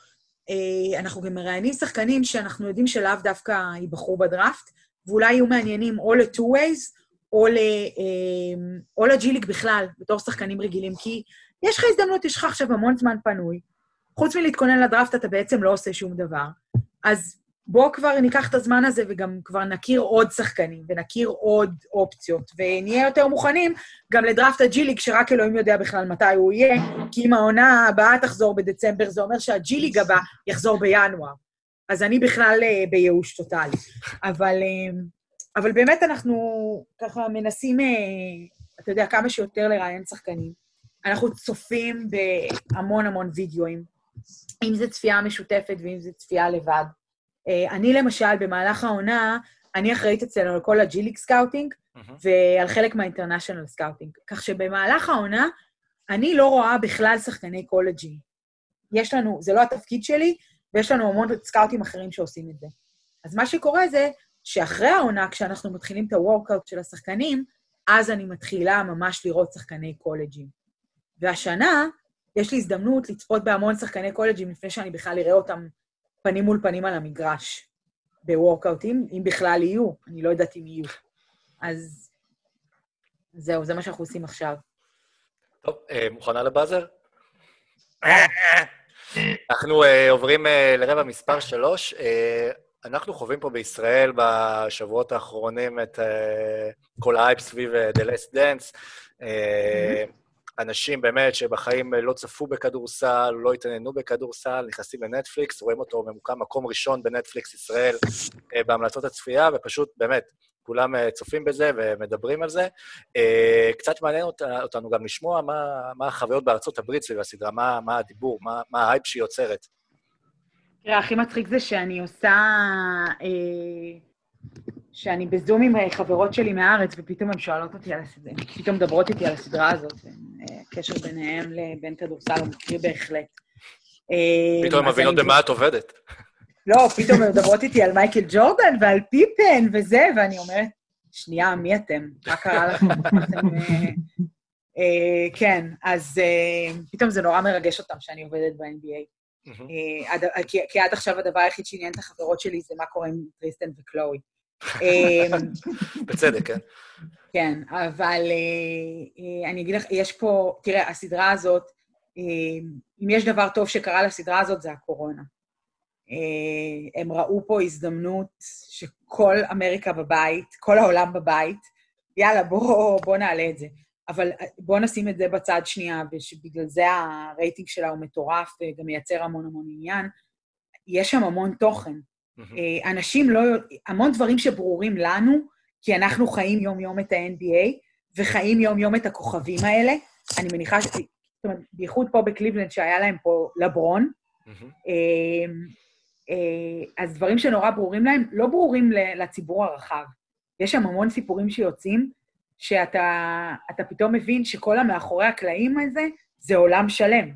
אה, אנחנו גם מראיינים שחקנים שאנחנו יודעים שלאו דווקא ייבחרו בדראפט, ואולי יהיו מעניינים או ל-two ways, או, ל, אה, או לג'יליק בכלל, בתור שחקנים רגילים, כי יש לך הזדמנות, יש לך עכשיו המון זמן פנוי. חוץ מלהתכונן לדראפט, אתה בעצם לא עושה שום דבר. אז בואו כבר ניקח את הזמן הזה וגם כבר נכיר עוד שחקנים, ונכיר עוד אופציות, ונהיה יותר מוכנים גם לדראפט הג'יליג, שרק אלוהים יודע בכלל מתי הוא יהיה, כי אם העונה הבאה תחזור בדצמבר, זה אומר שה G League הבא יחזור בינואר. אז אני בכלל אה, בייאוש טוטאלי. אבל, אה, אבל באמת אנחנו ככה מנסים, אה, אתה יודע, כמה שיותר לראיין שחקנים. אנחנו צופים בהמון המון וידאוים, אם זה צפייה משותפת ואם זה צפייה לבד. אה, אני למשל, במהלך העונה, אני אחראית אצלנו על כל ה G League scouting, ועל חלק מה international scouting. כך שבמהלך העונה, אני לא רואה בכלל שחקני קולג'ים. יש לנו, זה לא התפקיד שלי, ויש לנו המון סקאוטים אחרים שעושים את זה. אז מה שקורה זה שאחרי העונה, כשאנחנו מתחילים את ה-workout של השחקנים, אז אני מתחילה ממש לראות שחקני קולג'ים. והשנה, יש לי הזדמנות לצפות בהמון שחקני קולג'ים לפני שאני בכלל אראה אותם פנים מול פנים על המגרש, בוורקאוטים, אם בכלל יהיו, אני לא יודעת אם יהיו. אז זהו, זה מה שאנחנו עושים עכשיו. טוב, אה, מוכנה לבאזר? אנחנו אה, עוברים אה, לרבע מספר שלוש. אנחנו חווים פה בישראל בשבועות האחרונים את כל האייפ סביב The Last Dance. אנשים באמת שבחיים לא צפו בכדורסל, לא התעניינו בכדורסל, נכנסים לנטפליקס, רואים אותו ממוקם מקום ראשון בנטפליקס ישראל אה, בהמלצות הצפייה, ופשוט, באמת, כולם אה, צופים בזה ומדברים על זה. אה, קצת מעניין אות- אותנו גם לשמוע מה, מה החוויות בארצות הברית סביב הסדרה, מה, מה הדיבור, מה, מה ההייפ שהיא יוצרת. תראה, הכי מצחיק זה שאני עושה... אה, שאני בזום עם אה, חברות שלי מהארץ, ופתאום הן שואלות אותי על הסדרה, פתאום מדברות איתי על הסדרה הזאת, אה, הקשר ביניהם לבין כדורסל הוא מקרי בהחלט. אה, פתאום הן מבינות במה את עובדת. לא, פתאום הן מדברות איתי על מייקל ג'ורדן ועל פיפן וזה, ואני אומרת, שנייה, מי אתם? מה קרה לכם? *laughs* אה, אה, כן, אז אה, פתאום זה נורא מרגש אותם שאני עובדת ב-NBA. אה, כי עד עכשיו הדבר היחיד שעניין את החברות שלי זה מה קורה עם טריסטן וקלואי. אה, *laughs* בצדק, כן? כן, אבל אה, אה, אני אגיד לך, יש פה, תראה, הסדרה הזאת, אה, אם יש דבר טוב שקרה לסדרה הזאת, זה הקורונה. אה, הם ראו פה הזדמנות שכל אמריקה בבית, כל העולם בבית, יאללה, בוא, בוא נעלה את זה. אבל אה, בוא נשים את זה בצד שנייה, ושבגלל זה הרייטינג שלה הוא מטורף וגם מייצר המון המון עניין. יש שם המון תוכן. מהמם. אה, אנשים לא... המון דברים שברורים לנו, כי אנחנו חיים יום-יום את ה-NBA, וחיים יום-יום את הכוכבים האלה. אני מניחה ש... זאת אומרת, בייחוד פה בקליבלנד, שהיה להם פה לברון, מהמם. אה, אה, אז דברים שנורא ברורים להם, לא ברורים לציבור הרחב. יש שם המון סיפורים שיוצאים, שאתה אתה פתאום מבין שכל המאחורי הקלעים הזה, זה עולם שלם.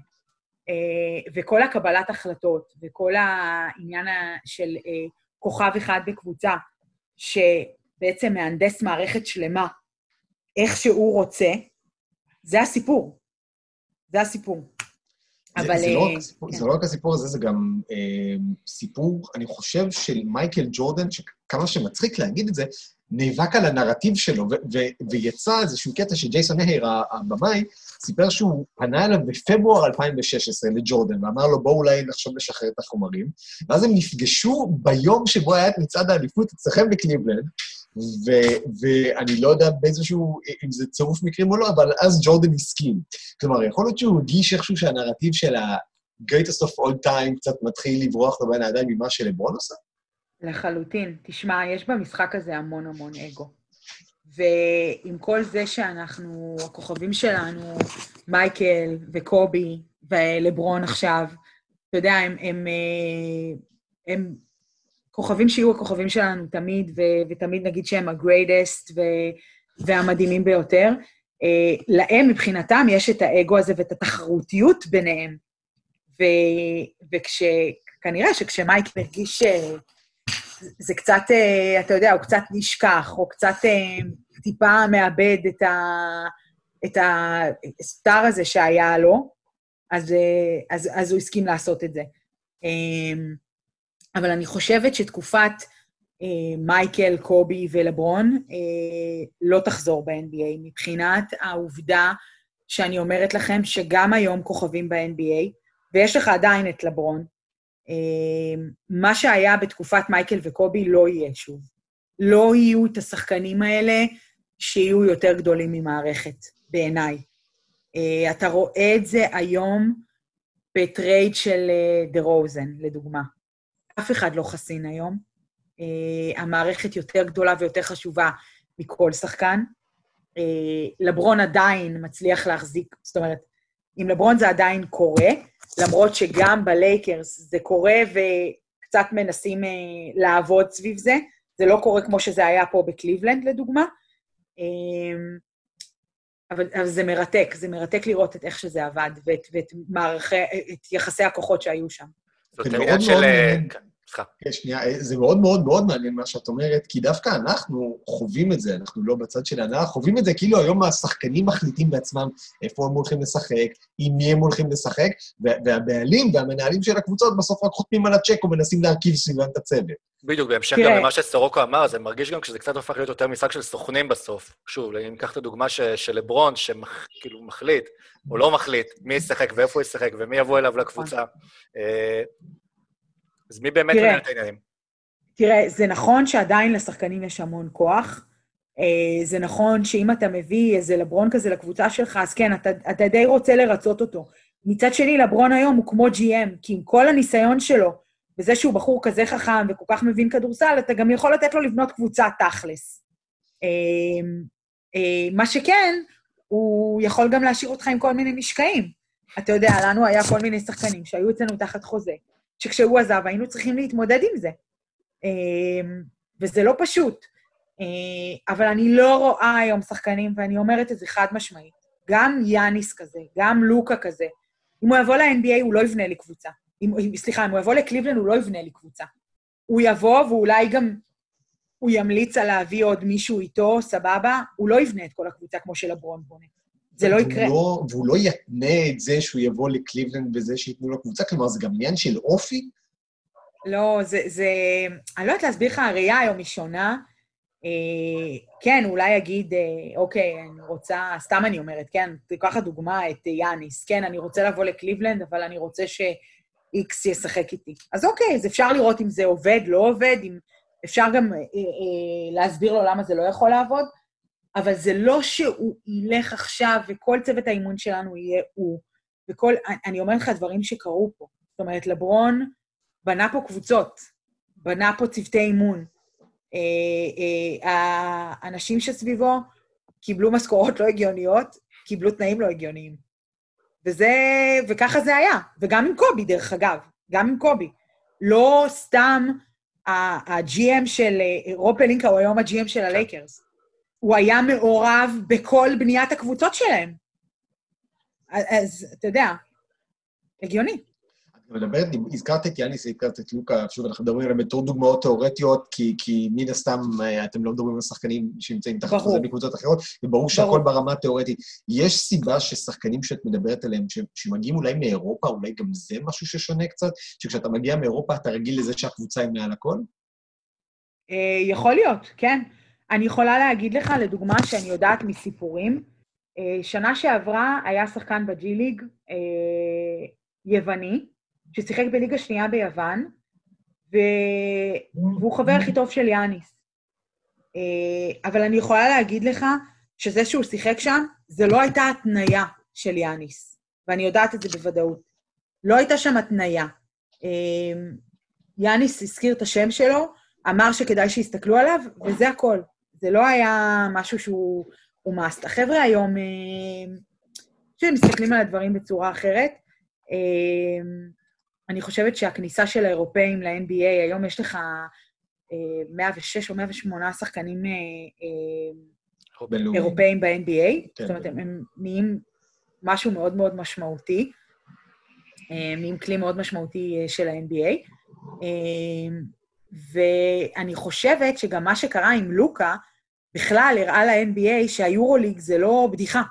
אה, וכל הקבלת החלטות, וכל העניין של אה, כוכב אחד בקבוצה, שבעצם מהנדס מערכת שלמה, איך שהוא רוצה, זה הסיפור. זה הסיפור. זה, אבל... זה, לא אה, רק הסיפור, כן. זה לא רק הסיפור הזה, זה גם אה, סיפור, אני חושב, של מייקל ג'ורדן, שכמה שמצחיק להגיד את זה, נאבק על הנרטיב שלו, ויצא איזשהו קטע שג'ייסון הייר, הבמאי, סיפר שהוא פנה אליו בפברואר 2016 לג'ורדן, ואמר לו, בואו אולי נחשוב לשחרר את החומרים. ואז הם נפגשו ביום שבו היה את מצעד האליפות אצלכם בקליבלנד, ו- ואני לא יודע באיזשהו, אם זה צירוף מקרים או לא, אבל אז ג'ורדן הסכים. כלומר, יכול להיות שהוא הרגיש איכשהו שהנרטיב של ה-greatest of all time קצת מתחיל לברוח לו בין הידיים ממה שלברון עושה? לחלוטין. תשמע, יש במשחק הזה המון המון אגו. ועם כל זה שאנחנו, הכוכבים שלנו, מייקל וקובי ולברון עכשיו, אתה יודע, הם, הם, אה, הם כוכבים שיהיו הכוכבים שלנו תמיד, ו, ותמיד נגיד שהם ה-greatest והמדהימים ביותר. אה, להם, מבחינתם, יש את האגו הזה ואת התחרותיות ביניהם. ו, וכש... כנראה שכשמייק הרגיש זה קצת, אה, אתה יודע, הוא קצת נשכח, או קצת אה, טיפה מאבד את, ה, את הסטאר הזה שהיה לו, אז, אה, אז, אז הוא הסכים לעשות את זה. אבל אני חושבת שתקופת מייקל, קובי ולברון לא תחזור ב-NBA, מבחינת העובדה שאני אומרת לכם שגם היום כוכבים ב-NBA, ויש לך עדיין את לברון, מה שהיה בתקופת מייקל וקובי לא יהיה שוב. לא יהיו את השחקנים האלה שיהיו יותר גדולים ממערכת, בעיניי. אה, אתה רואה את זה היום בטרייד של דה רוזן, לדוגמה. אף אחד לא חסין היום. אה, המערכת יותר גדולה ויותר חשובה מכל שחקן. אה, לברון עדיין מצליח להחזיק, זאת אומרת, עם לברון זה עדיין קורה, למרות שגם בלייקרס זה קורה וקצת מנסים אה, לעבוד סביב זה. זה לא קורה כמו שזה היה פה בקליבלנד, לדוגמה. אה, אבל, אבל זה מרתק, זה מרתק לראות את איך שזה עבד ואת, ואת מערכי, את יחסי הכוחות שהיו שם. זאת עניין של... אה, כן. סליחה. כן, שנייה, אה, זה מאוד מאוד מאוד מעניין מה שאת אומרת, כי דווקא אנחנו חווים את זה, אנחנו לא בצד של הנאה, חווים את זה כאילו היום השחקנים מחליטים בעצמם איפה הם הולכים לשחק, עם מי הם הולכים לשחק, והבעלים והמנהלים של הקבוצות בסוף רק חותמים על הצ'ק ומנסים להרכיב סביבם את הצוות. בדיוק, בהמשך גם למה שסורוקו אמר, זה מרגיש גם כשזה קצת הופך להיות יותר משחק של סוכנים בסוף. שוב, אם ניקח את הדוגמה של לברון, שכאילו מחליט, או לא מחליט, מי ישחק ואיפה הוא ישחק ומי יבוא אליו לקבוצה. אז מי באמת מנהל את העניינים? תראה, זה נכון שעדיין לשחקנים יש המון כוח. אה, זה נכון שאם אתה מביא איזה לברון כזה לקבוצה שלך, אז כן, אתה, אתה די רוצה לרצות אותו. מצד שני, לברון היום הוא כמו GM, כי עם כל הניסיון שלו, וזה שהוא בחור כזה חכם וכל כך מבין כדורסל, אתה גם יכול לתת לו לבנות קבוצה תכלס. אה, אה, מה שכן, הוא יכול גם להשאיר אותך עם כל מיני משקעים. אתה יודע, לנו היה כל מיני שחקנים שהיו אצלנו תחת חוזה, שכשהוא עזב היינו צריכים להתמודד עם זה. אמ, וזה לא פשוט. אה, אבל אני לא רואה היום שחקנים, ואני אומרת את זה חד משמעית, גם יאניס כזה, גם לוקה כזה, אם הוא יבוא ל-NBA הוא לא יבנה לי קבוצה. אם, סליחה, אם הוא יבוא לקליבלנד הוא לא יבנה לי קבוצה. הוא יבוא ואולי גם הוא ימליץ על להביא עוד מישהו איתו, סבבה, הוא לא יבנה את כל הקבוצה כמו שלברון בונה. זה לא יקרה. לא, והוא לא יתנה את זה שהוא יבוא לקליבלנד בזה שייתנו לו קבוצה, כלומר, זה גם עניין של אופי? לא, זה, זה... אני לא יודעת להסביר לך, הראייה היום היא שונה. אה, כן, אולי אגיד, אה, אוקיי, אני רוצה, סתם אני אומרת, כן, תיקח לדוגמה את יאניס, כן, אני רוצה לבוא לקליבלנד, אבל אני רוצה ש-X ישחק איתי. אז אוקיי, אז אפשר לראות אם זה עובד, לא עובד, אם אפשר גם אה, אה, להסביר לו למה זה לא יכול לעבוד, אבל זה לא שהוא ילך עכשיו וכל צוות האימון שלנו יהיה הוא. וכל, אני אומרת לך דברים שקרו פה. זאת אומרת, לברון בנה פה קבוצות, בנה פה צוותי אימון. אה, אה, האנשים שסביבו קיבלו משכורות לא הגיוניות, קיבלו תנאים לא הגיוניים. וזה, וככה זה היה. וגם עם קובי, דרך אגב, גם עם קובי. לא סתם ה-GM של, אה, רוב פלינקה הוא היום ה-GM של הלייקרס. הוא היה מעורב בכל בניית הקבוצות שלהם. אז אתה יודע, הגיוני. מדברת, הזכרת את יאניס, הזכרת את לוקה, שוב, אנחנו מדברים עליהם בתור דוגמאות תיאורטיות, כי, כי מן הסתם אה, אתם לא מדברים על שחקנים שנמצאים תחת חוזה בקבוצות אחרות, וברור שהכל ברמה התיאורטית. יש סיבה ששחקנים שאת מדברת עליהם, שמגיעים אולי מאירופה, אולי גם זה משהו ששונה קצת, שכשאתה מגיע מאירופה אתה רגיל לזה שהקבוצה היא מעל הכל? אה, יכול להיות, כן. אני יכולה להגיד לך, לדוגמה, שאני יודעת מסיפורים, אה, שנה שעברה היה שחקן בג'י ליג, אה, יווני, ששיחק בליגה שנייה ביוון. והוא חבר הכי טוב של יאניס. אה, אבל אני יכולה להגיד לך שזה שהוא שיחק שם, זה לא הייתה התניה של יאניס, ואני יודעת את זה בוודאות. לא הייתה שם התניה. יאניס הזכיר את השם שלו, אמר שכדאי שיסתכלו עליו, וזה הכל. זה לא היה משהו שהוא מאסט. החבר'ה היום, אה, שהם מסתכלים על הדברים בצורה אחרת. אה, אני חושבת שהכניסה של האירופאים ל-NBA, היום יש לך 106 או 108 שחקנים. אירופאים ב-NBA, כן. זאת אומרת, הם, נהיים משהו מאוד מאוד משמעותי, נהיים כלי מאוד משמעותי אה, של ה-NBA. אה, ואני חושבת שגם מה שקרה עם לוקה, בכלל הראה ל-NBA שהיורוליג זה לא בדיחה.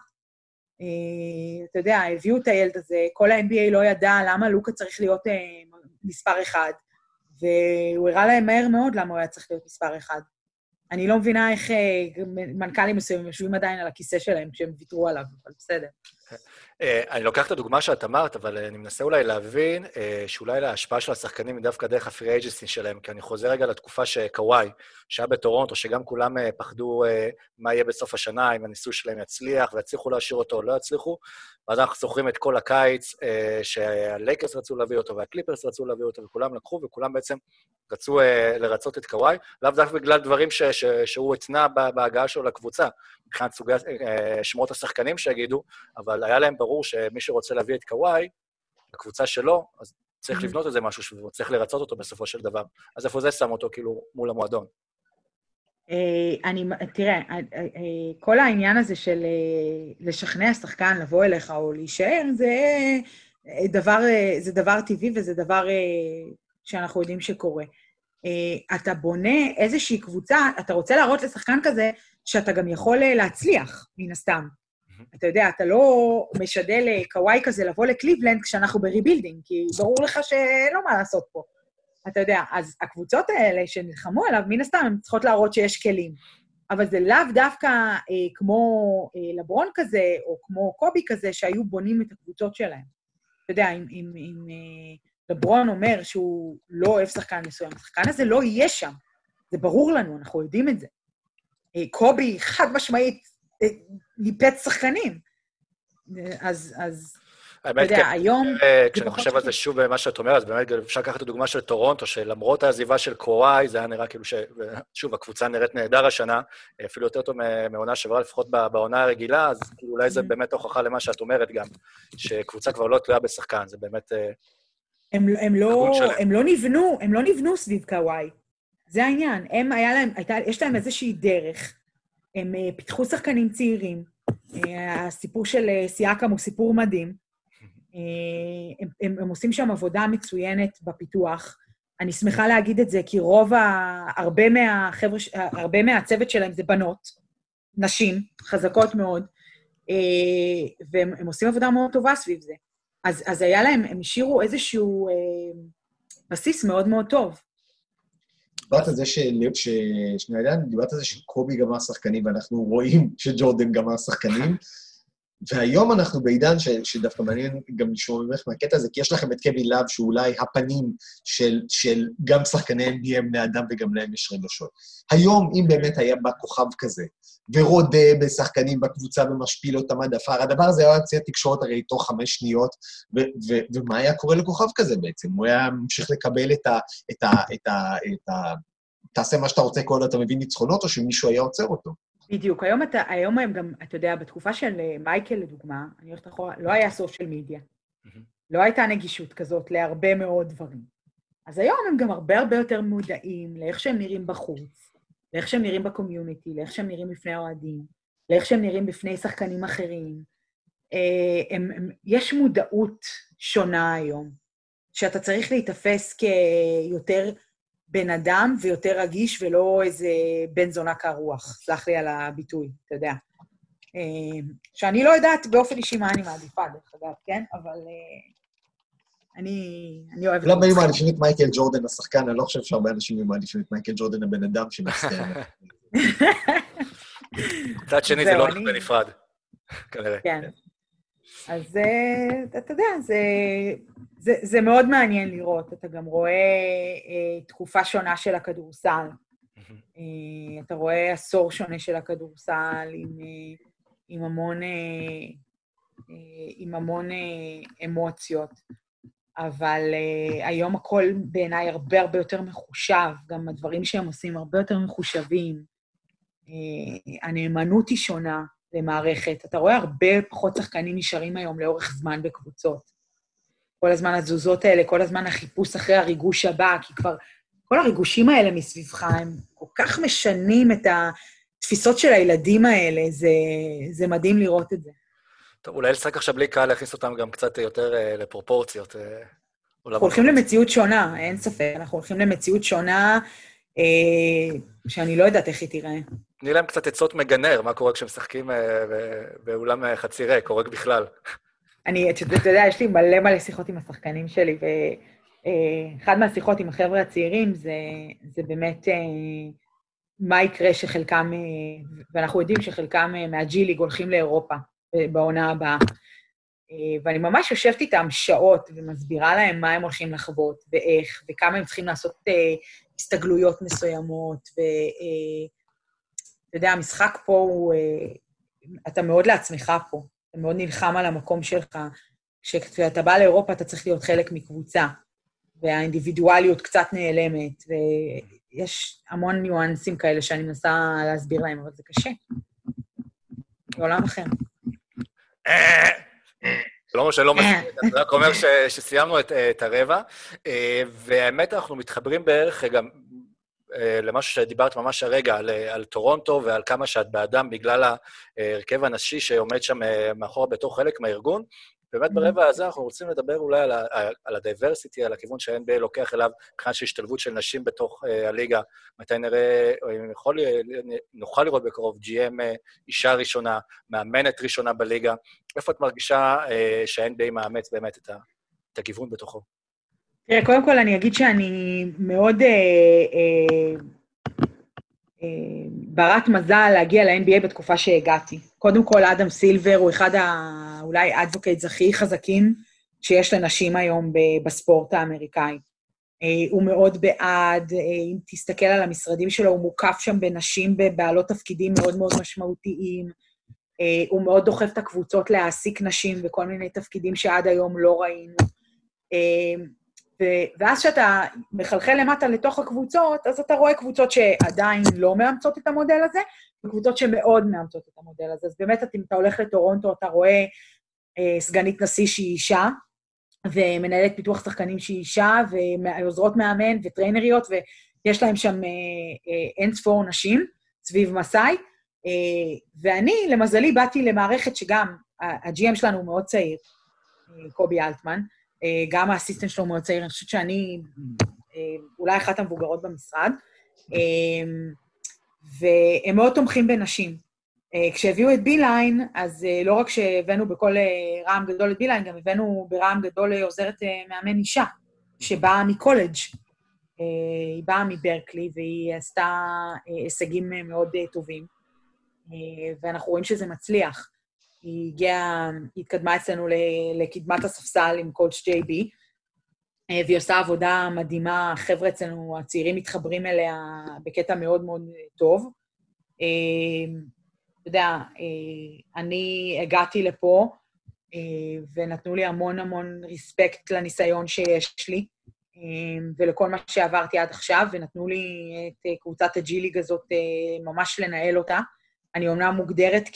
אה, אתה יודע, הביאו את הילד הזה, כל ה-NBA לא ידע למה לוקה צריך להיות אה, מספר אחד, והוא הראה להם מהר מאוד למה הוא היה צריך להיות מספר אחד. אני לא מבינה איך אה, מנכ"לים מסוימים יושבים עדיין על הכיסא שלהם כשהם ויתרו עליו, אבל בסדר. אה, אני לוקח את הדוגמה שאת אמרת, אבל אה, אני מנסה אולי להבין אה, שאולי ההשפעה של השחקנים היא דווקא דרך הפרי אייג'נסי שלהם, כי אני חוזר רגע לתקופה שקוואי, שהיה בטורונטו, שגם כולם פחדו מה יהיה בסוף השנה, אם הניסוי שלהם יצליח, ויצליחו להשאיר אותו או לא יצליחו, ואז אנחנו זוכרים את כל הקיץ שהלייקרס רצו להביא אותו והקליפרס רצו להביא אותו, וכולם לקחו, וכולם בעצם רצו לרצות את קוואי, לאו דווקא בגלל דברים ש, ש, שהוא התנה בהגעה שלו לקבוצה, מבחינת סוגי שמות השחקנים שיגידו, אבל היה להם ברור שמי שרוצה להביא את קוואי, לקבוצה שלו, אז צריך. לבנות איזה משהו שהוא צריך לרצות אותו בסופו של דבר. אז איפה זה שם אותו, כאילו, מול המועדון? אה, אני, תראה, אה, אה, כל העניין הזה של לשכנע שחקן לבוא אליך או להישאר, זה דבר, זה דבר טבעי וזה דבר שאנחנו יודעים שקורה. אתה בונה איזושהי קבוצה, אתה רוצה להראות לשחקן כזה שאתה גם יכול להצליח, מן הסתם. אתה יודע, אתה לא משדל אה, קוואי כזה לבוא לקליבלנד כשאנחנו ב rebuilding, כי ברור לך לו מה לעשות פה. אתה יודע, אז הקבוצות האלה שנלחמו עליו, מן הסתם, הן צריכות להראות שיש כלים. אבל זה לאו דווקא אה, כמו אה, לברון כזה, או כמו קובי כזה, שהיו בונים את הקבוצות שלהם. אתה יודע, אם, אם, אם אה, לברון אומר שהוא לא אוהב שחקן מסוים, השחקן הזה לא יהיה שם. זה ברור לנו, אנחנו יודעים את זה. אה, קובי, חד משמעית, אה, ניפץ שחקנים. אה, אז, אז אתה האמת, יודע, כן, היום... אה, כשאני חושב על זה. שוב במה שאת אומרת, באמת אפשר לקחת את הדוגמה של טורונטו, שלמרות העזיבה של קוואי, זה היה נראה כאילו ש... שוב, הקבוצה נראית נהדר השנה, אפילו יותר טוב מעונה שעברה, לפחות בעונה הרגילה, אז כאילו אולי זה Mhm. באמת הוכחה למה שאת אומרת גם, שקבוצה כבר לא תלויה בשחקן, זה באמת... אה, הם, הם, לא, שלם. הם לא נבנו, הם לא נבנו סביב קוואי. זה העניין. הם, היה להם, הייתה, יש להם איזושהי דרך. הם אה, פיתחו שחקנים צעירים. אה, הסיפור של אה, סיאקם הוא סיפור מדהים. הם, הם, הם עושים שם עבודה מצוינת בפיתוח. אני שמחה להגיד את זה, כי רוב ה... הרבה מהחבר'ה, הרבה מהצוות שלהם זה בנות, נשים, חזקות מאוד, והם הם עושים עבודה מאוד טובה סביב זה. אז, אז היה להם, הם השאירו איזשהו אה, בסיס מאוד מאוד טוב. דיברת על זה של... ש... שנייה, דיברת על זה שקובי גמר שחקנים, ואנחנו רואים שג'ורדן גמר שחקנים, *laughs* והיום אנחנו בעידן ש... שדווקא מעניין גם לשמוע ממך מהקטע הזה, כי יש לכם את קווין לאב, שהוא אולי הפנים של, של גם שחקני NBA הם בני אדם וגם להם יש רגשות. היום, אם באמת היה בא כוכב כזה, ורודה בשחקנים בקבוצה ומשפיל אותם עד עפר, הדבר הזה היה יוצא תקשורת הרי תוך חמש שניות, ו- ו- ומה היה קורה לכוכב כזה בעצם? הוא היה ממשיך לקבל את ה... את ה, את ה, את ה תעשה מה שאתה רוצה כל עוד אתה מביא ניצחונות, או שמישהו היה עוצר אותו. בדיוק. היום, אתה, היום הם גם, אתה יודע, בתקופה של אה, מייקל, לדוגמה, אני הולכת אחורה, לא היה סושיאל מדיה. לא הייתה נגישות כזאת להרבה מאוד דברים. אז היום הם גם הרבה הרבה יותר מודעים לאיך שהם נראים בחוץ, לאיך שהם נראים בקומיוניטי, לאיך שהם נראים בפני האוהדים, לאיך שהם נראים בפני שחקנים אחרים. אה, הם, הם, יש מודעות שונה היום, שאתה צריך להיתפס כיותר בן אדם ויותר רגיש ולא איזה בן זונה קר רוח, סלח לי על הביטוי, אתה יודע. אה, שאני לא יודעת באופן אישי מה אני מעדיפה, דרך אגב, כן? אבל אה, אני, אני אוהבת... למה היו לצחוק. מעדיפים את מייקל ג'ורדן השחקן? אני לא חושב שהרבה אנשים היו מעדיפים את מייקל ג'ורדן הבן אדם שמצטיין. *laughs* מצד שני זה לא הולך בנפרד, כנראה. כן. אז אה, אתה יודע, זה, זה, זה מאוד מעניין לראות. אתה גם רואה אה, תקופה שונה של הכדורסל. אה, אתה רואה עשור שונה של הכדורסל עם, עם המון, עם המון אמוציות. אבל אה, היום הכל בעיניי הרבה הרבה יותר מחושב, גם הדברים שהם עושים הרבה יותר מחושבים. אה, הנאמנות היא שונה למערכת. אתה רואה הרבה פחות שחקנים נשארים היום לאורך זמן בקבוצות. כל הזמן התזוזות האלה, כל הזמן החיפוש אחרי הריגוש הבא, כי כבר כל הריגושים האלה מסביבך, הם כל כך משנים את התפיסות של הילדים האלה, זה, זה מדהים לראות את זה. טוב, אולי לשחק עכשיו בלי קהל, להכניס אותם גם קצת יותר אה, לפרופורציות. אה. אנחנו הולכים למציאות שונה, אין ספק. אנחנו הולכים למציאות שונה, אה, שאני לא יודעת איך היא תיראה. תני להם קצת עצות מגנר, מה קורה כשמשחקים אה, באולם אה, חצי ריק, או ריק בכלל. אני, אתה יודע, יש לי מלא מלא שיחות עם השחקנים שלי, ואחד מהשיחות עם החבר'ה הצעירים זה, זה באמת אה, מה יקרה שחלקם, אה, ואנחנו יודעים שחלקם אה, מהג'י ליג הולכים לאירופה אה, בעונה הבאה. אה, ואני ממש יושבת איתם שעות ומסבירה להם מה הם הולכים לחוות ואיך, וכמה הם צריכים לעשות אה, הסתגלויות מסוימות, ואתה יודע, המשחק פה הוא... אה, אתה מאוד לעצמך פה. אתה מאוד נלחם על המקום שלך. כשאתה בא לאירופה אתה צריך להיות חלק מקבוצה, והאינדיבידואליות קצת נעלמת, ויש המון ניואנסים כאלה שאני מנסה להסביר להם, אבל זה קשה. זה עולם אחר. לא אומר שאני לא מסכים, אני רק אומר שסיימנו את, את הרבע, אה, והאמת, אנחנו מתחברים בערך גם אה, למשהו שדיברת ממש הרגע, על, על טורונטו ועל כמה שאת בעדם בגלל ההרכב הנשי שעומד שם אה, מאחורה בתור חלק מהארגון. באמת ברבע הזה אנחנו רוצים לדבר אולי על, ה- על ה diversity, על הכיוון שה-NBA לוקח אליו מבחינת של השתלבות של נשים בתוך uh, הליגה. מתי נראה, אם יכול, נוכל לראות בקרוב GM אישה ראשונה, מאמנת ראשונה בליגה. איפה את מרגישה uh, שה-NBA מאמץ באמת את, ה, את הגיוון בתוכו? תראה, קודם כל אני אגיד שאני מאוד אה, אה, אה, ברת מזל להגיע ל-NBA בתקופה שהגעתי. קודם כל, אדם סילבר הוא אחד ה... אולי האדבוקייטס הכי חזקים שיש לנשים היום בספורט האמריקאי. אה, הוא מאוד בעד, אה, אם תסתכל על המשרדים שלו, הוא מוקף שם בנשים בבעלות תפקידים מאוד מאוד משמעותיים. אה, הוא מאוד דוחף את הקבוצות להעסיק נשים בכל מיני תפקידים שעד היום לא ראינו. ו- ואז כשאתה מחלחל למטה לתוך הקבוצות, אז אתה רואה קבוצות שעדיין לא מאמצות את המודל הזה, וקבוצות שמאוד מאמצות את המודל הזה. אז באמת, אם אתה הולך לטורונטו, אתה רואה אה, סגנית נשיא שהיא אישה, ומנהלת פיתוח שחקנים שהיא אישה, ועוזרות מאמן וטריינריות, ויש להם שם אה, אה, אין ספור נשים סביב מסאי. אה, ואני, למזלי, באתי למערכת שגם, ה-GM שלנו הוא מאוד צעיר, אה, קובי אלטמן, גם האסיסטנט שלו מאוד צעיר, אני חושבת שאני אה, אולי אחת המבוגרות במשרד, אה, והם מאוד תומכים בנשים. אה, כשהביאו את ביליין, אז אה, לא רק שהבאנו בכל אה, רעם גדול את ביליין, גם הבאנו ברעם גדול אה, עוזרת אה, מאמן אישה, שבאה מקולג'. אה, היא באה מברקלי והיא עשתה אה, הישגים אה, מאוד אה, טובים, אה, ואנחנו רואים שזה מצליח. היא הגיעה, היא התקדמה אצלנו לקדמת הספסל עם קואוצ' ג'יי בי, והיא עושה עבודה מדהימה, החבר'ה אצלנו, הצעירים מתחברים אליה בקטע מאוד מאוד טוב. אה, אתה יודע, אה, אני הגעתי לפה, אה, ונתנו לי המון המון ריספקט לניסיון שיש לי, ולכל מה שעברתי עד עכשיו, ונתנו לי את קבוצת הג'י-ליג הזאת ממש לנהל אותה. אני אומנם מוגדרת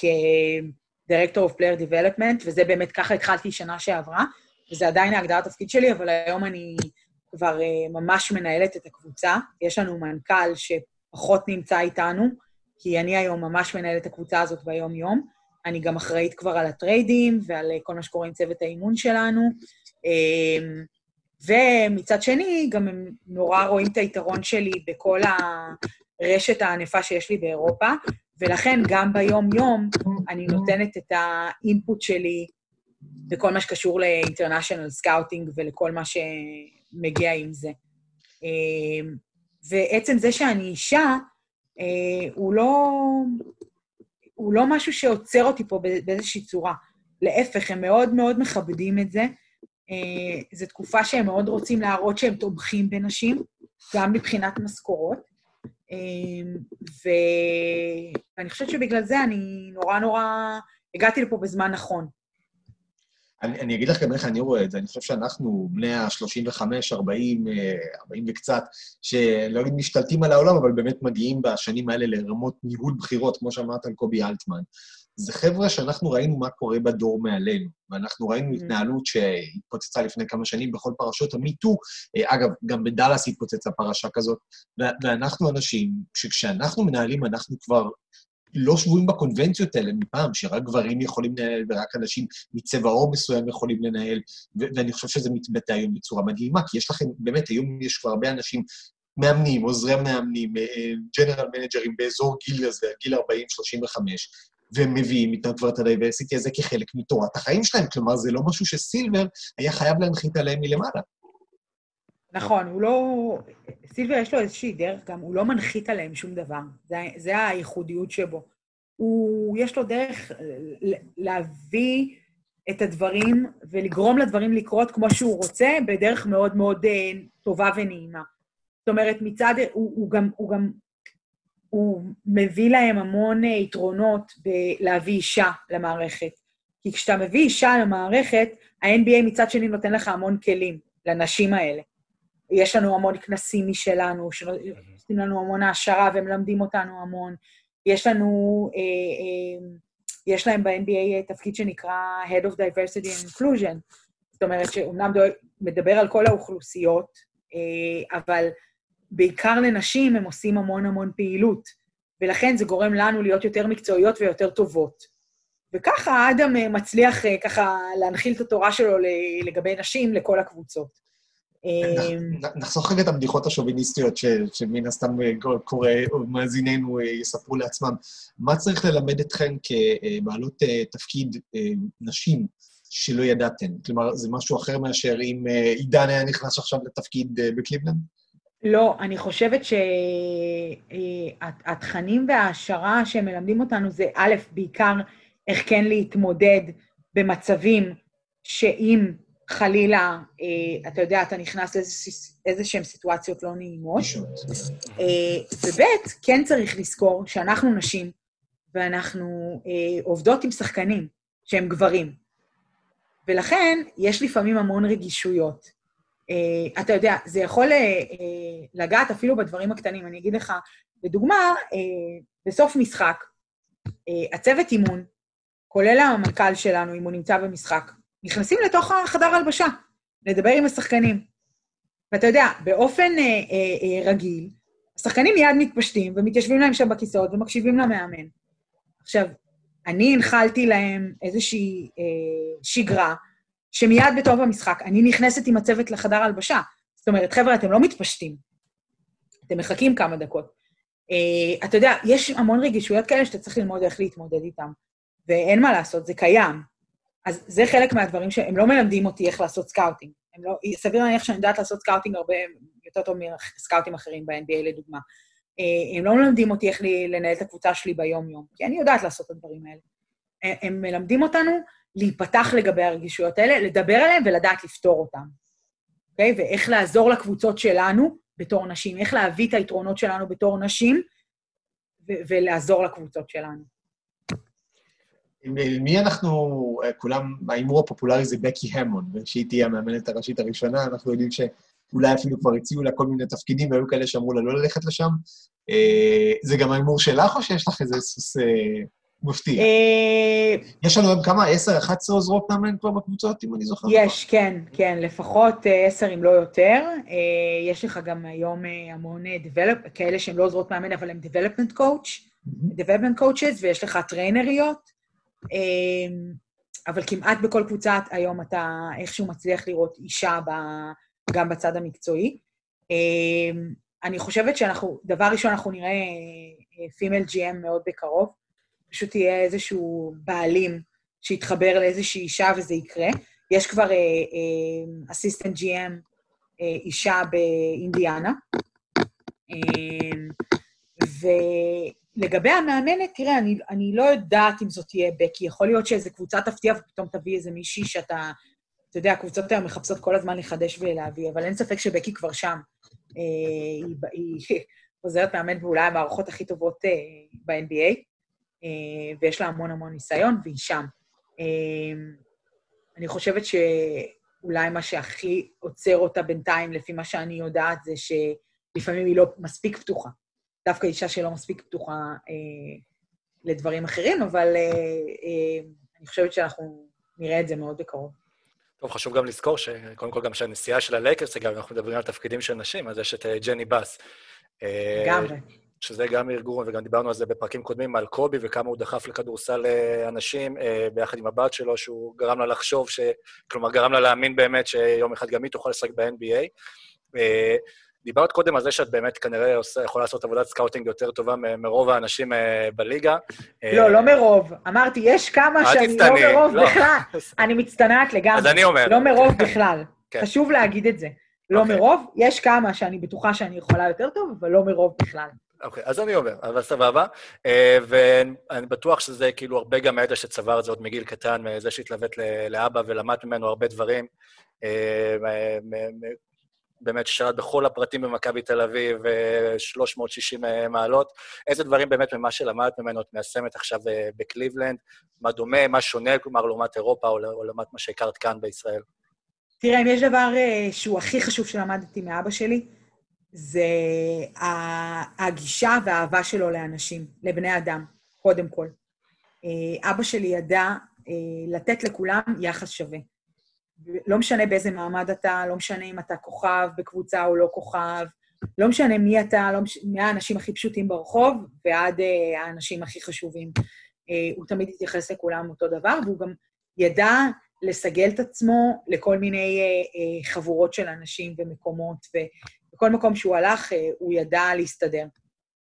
כ-Director of Player Development, וזה באמת, ככה התחלתי שנה שעברה, וזה עדיין ההגדרת התפקיד שלי, אבל היום אני כבר uh, ממש מנהלת את הקבוצה. יש לנו מנכ"ל שפחות נמצא איתנו, כי אני היום ממש מנהלת את הקבוצה הזאת ביום-יום. אני גם אחראית כבר על הטריידים ועל uh, כל מה שקורה עם צוות האימון שלנו. Um, ומצד שני, גם הם נורא רואים את היתרון שלי בכל הרשת הענפה שיש לי באירופה, ולכן גם ביום-יום אני נותנת את ה input שלי בכל מה שקשור ל international scouting ולכל מה שמגיע עם זה. אמ, ועצם זה שאני אישה, אה, הוא לא... הוא לא משהו שעוצר אותי פה בא- באיזושהי צורה. להפך, הם מאוד מאוד מכבדים את זה. אה, זו תקופה שהם מאוד רוצים להראות שהם תומכים בנשים, גם מבחינת משכורות. ו- ואני חושבת שבגלל זה אני נורא נורא... הגעתי לפה בזמן נכון. אני, אני אגיד לך גם איך אני רואה את זה, אני חושב שאנחנו, בני ה-35, 40, אה, 40 וקצת, שלא אגיד משתלטים על העולם, אבל באמת מגיעים בשנים האלה לרמות ניהול בחירות, כמו שאמרת על קובי אלטמן. זה חבר'ה שאנחנו ראינו מה קורה בדור מעלינו, ואנחנו ראינו Mm. התנהלות שהתפוצצה לפני כמה שנים בכל פרשות המיטו. אה, אגב, גם בדאלאס התפוצצה פרשה כזאת, ואנחנו אנשים שכשאנחנו מנהלים, אנחנו כבר לא שבויים בקונבנציות האלה מפעם, שרק גברים יכולים לנהל ורק אנשים מצבע עור מסוים יכולים לנהל, ו- ואני חושב שזה מתבטא היום בצורה מדהימה, כי יש לכם, באמת, היום יש כבר הרבה אנשים, מאמנים, עוזרי מאמנים, general מנג'רים באזור גיל הזה, גיל 40-35, והם מביאים איתם כבר את ה diversity הזה כחלק מתורת החיים שלהם. כלומר, זה לא משהו שסילבר היה חייב להנחית עליהם מלמעלה. נכון, הוא לא... סילבר יש לו איזושהי דרך גם, הוא לא מנחית עליהם שום דבר. זה, זה הייחודיות שבו. הוא, יש לו דרך ל- להביא את הדברים ולגרום לדברים לקרות כמו שהוא רוצה, בדרך מאוד מאוד אה, טובה ונעימה. זאת אומרת, מצד... הוא, הוא גם... הוא גם הוא מביא להם המון אה, יתרונות בלהביא אישה למערכת. כי כשאתה מביא אישה למערכת, ה-NBA מצד שני נותן לך המון כלים לנשים האלה. יש לנו המון כנסים משלנו, שעושים לנו המון העשרה ומלמדים אותנו המון. יש לנו, אה, אה, יש להם ב-NBA תפקיד שנקרא Head of Diversity and Inclusion. זאת אומרת שאומנם מדבר על כל האוכלוסיות, אה, אבל בעיקר לנשים הם עושים המון המון פעילות, ולכן זה גורם לנו להיות יותר מקצועיות ויותר טובות. וככה אדם אה, מצליח אה, ככה להנחיל את התורה שלו לגבי נשים לכל הקבוצות. אה, נחסוך רגע את הבדיחות השוביניסטיות ש- שמן הסתם אה, קורא, או מאזיננו אה, יספרו לעצמם. מה צריך ללמד אתכן כבעלות אה, תפקיד אה, נשים שלא ידעתן? כלומר, זה משהו אחר מאשר אם אה, עידן היה נכנס עכשיו לתפקיד אה, בקליבלנד? לא, אני חושבת שהתכנים וההעשרה שהם מלמדים אותנו זה א', בעיקר איך כן להתמודד במצבים שאם חלילה, אה, אתה יודע, אתה נכנס לאיזה שהן סיטואציות לא נעימות. אה, וב', כן צריך לזכור שאנחנו נשים, ואנחנו אה, עובדות עם שחקנים שהם גברים. ולכן, יש לפעמים המון רגישויות. Uh, אתה יודע, זה יכול uh, uh, לגעת אפילו בדברים הקטנים. אני אגיד לך, לדוגמה, בסוף משחק, הצוות אימון, כולל המנכ"ל שלנו, אם הוא נמצא במשחק, נכנסים לתוך החדר הלבשה, לדבר עם השחקנים. ואתה יודע, באופן uh, uh, uh, רגיל, השחקנים מיד מתפשטים ומתיישבים להם שם בכיסאות ומקשיבים למאמן. עכשיו, אני הנחלתי להם איזושהי uh, שגרה, שמיד בתום המשחק, אני נכנסת עם הצוות לחדר הלבשה. זאת אומרת, חבר'ה, אתם לא מתפשטים. אתם מחכים כמה דקות. Uh, אתה יודע, יש המון רגישויות כאלה שאתה צריך ללמוד איך להתמודד איתם, ואין מה לעשות, זה קיים. אז זה חלק מהדברים שהם לא מלמדים אותי איך לעשות scouting. לא, סביר להניח שאני יודעת לעשות scouting הרבה יותר טוב מסקאוטים אחרים ב-NBA, לדוגמה. Uh, הם לא מלמדים אותי איך לי, לנהל את הקבוצה שלי ביום-יום, כי אני יודעת לעשות את הדברים האלה. Uh, הם מלמדים אותנו להיפתח לגבי הרגישויות האלה, לדבר עליהן ולדעת לפתור אותן, אוקיי? Okay? ואיך לעזור לקבוצות שלנו בתור נשים, איך להביא את היתרונות שלנו בתור נשים ו- ולעזור לקבוצות שלנו. מי אנחנו, אה, כולם, ההימור הפופולרי זה בקי המון, ושהיא תהיה המאמנת הראשית הראשונה, אנחנו יודעים שאולי אפילו כבר הציעו לה כל מיני תפקידים, והיו כאלה שאמרו לה לא ללכת לשם. אה, זה גם ההימור שלך, או שיש לך איזה סוס אה, מפתיע? אה, יש לנו היום כמה? 10, 11 עוזרות מאמן כבר בקבוצות, אם אני זוכר? יש, כן, כן, לפחות אה, עשר אם לא יותר. אה, יש לך גם היום אה, המון אה, develop, כאלה שהן לא עוזרות מאמן, אבל הן development coach, development coaches, ויש לך טריינריות. אה, אבל כמעט בכל קבוצה היום אתה איכשהו מצליח לראות אישה ב, גם בצד המקצועי. אה, אני חושבת שאנחנו, דבר ראשון, אנחנו נראה אה, פימל GM מאוד בקרוב. פשוט יהיה איזשהו בעלים שיתחבר לאיזושהי אישה וזה יקרה. יש כבר אסיסטנט uh, GM uh, אישה באינדיאנה, uh, ולגבי המאמנת, תראה, אני, אני לא יודעת אם זאת תהיה בקי. יכול להיות שאיזו קבוצה תפתיע ופתאום תביא איזה מישהי שאתה... אתה יודע, הקבוצות היום מחפשות כל הזמן לחדש ולהביא, אבל אין ספק שבקי כבר שם. אה, היא, *laughs* עוזרת מאמן ואולי המערכות הכי טובות אה, ב-NBA, ויש לה המון המון ניסיון, והיא שם. אה, אני חושבת שאולי מה שהכי עוצר אותה בינתיים, לפי מה שאני יודעת, זה שלפעמים היא לא מספיק פתוחה. דווקא אישה שלא מספיק פתוחה אה, לדברים אחרים, אבל אה, אה, אני חושבת שאנחנו נראה את זה מאוד בקרוב. טוב, חשוב גם לזכור שקודם כל גם שהנסיעה של הלייקרס, אגב, אנחנו מדברים על תפקידים של נשים, אז יש את אה, ג'ני בס. אה, לגמרי. שזה גם ארגון, וגם דיברנו על זה בפרקים קודמים, על קובי וכמה הוא דחף לכדורסל אה, אנשים, אה, ביחד עם הבת שלו, שהוא גרם לה לחשוב, ש... כלומר, גרם לה להאמין באמת שיום אחד גם היא תוכל לשחק ב-NBA. אה, דיברת קודם על זה שאת באמת כנראה עושה, יכולה לעשות עבודת scouting יותר טובה מרוב האנשים בליגה. לא, לא מרוב. אמרתי, יש כמה שאני לא מרוב לא. בכלל. *laughs* אני מצטנעת לגמרי. אז אני אומר. לא מרוב בכלל. *laughs* כן. חשוב להגיד את זה. לא אוקיי. מרוב, יש כמה שאני בטוחה שאני יכולה יותר טוב, אבל לא מרוב בכלל. אוקיי, אז אני אומר, אבל סבבה. אה, ואני בטוח שזה כאילו הרבה גם מהידע שצבר את זה עוד מגיל קטן, מזה שהתלווית לאבא ולמד ממנו הרבה דברים. אה, מ- באמת שרת בכל הפרטים במכבי תל אביב, אה, 360 מעלות. איזה דברים באמת ממה שלמדת ממנו את מיישמת עכשיו אה, בקליבלנד? מה דומה, מה שונה, כלומר, לעומת אירופה או לעומת מה שהכרת כאן בישראל? תראה, אם יש דבר אה, שהוא הכי חשוב שלמדתי מאבא שלי, זה הגישה והאהבה שלו לאנשים, לבני אדם, קודם כל. אה, אבא שלי ידע אה, לתת לכולם יחס שווה. לא משנה באיזה מעמד אתה, לא משנה אם אתה כוכב בקבוצה או לא כוכב, לא משנה מי אתה, לא מש... מהאנשים הכי פשוטים ברחוב ועד אה, האנשים הכי חשובים. אה, הוא תמיד התייחס לכולם אותו דבר, והוא גם ידע לסגל את עצמו לכל מיני אה, אה, חבורות של אנשים ומקומות, ובכל מקום שהוא הלך, אה, הוא ידע להסתדר.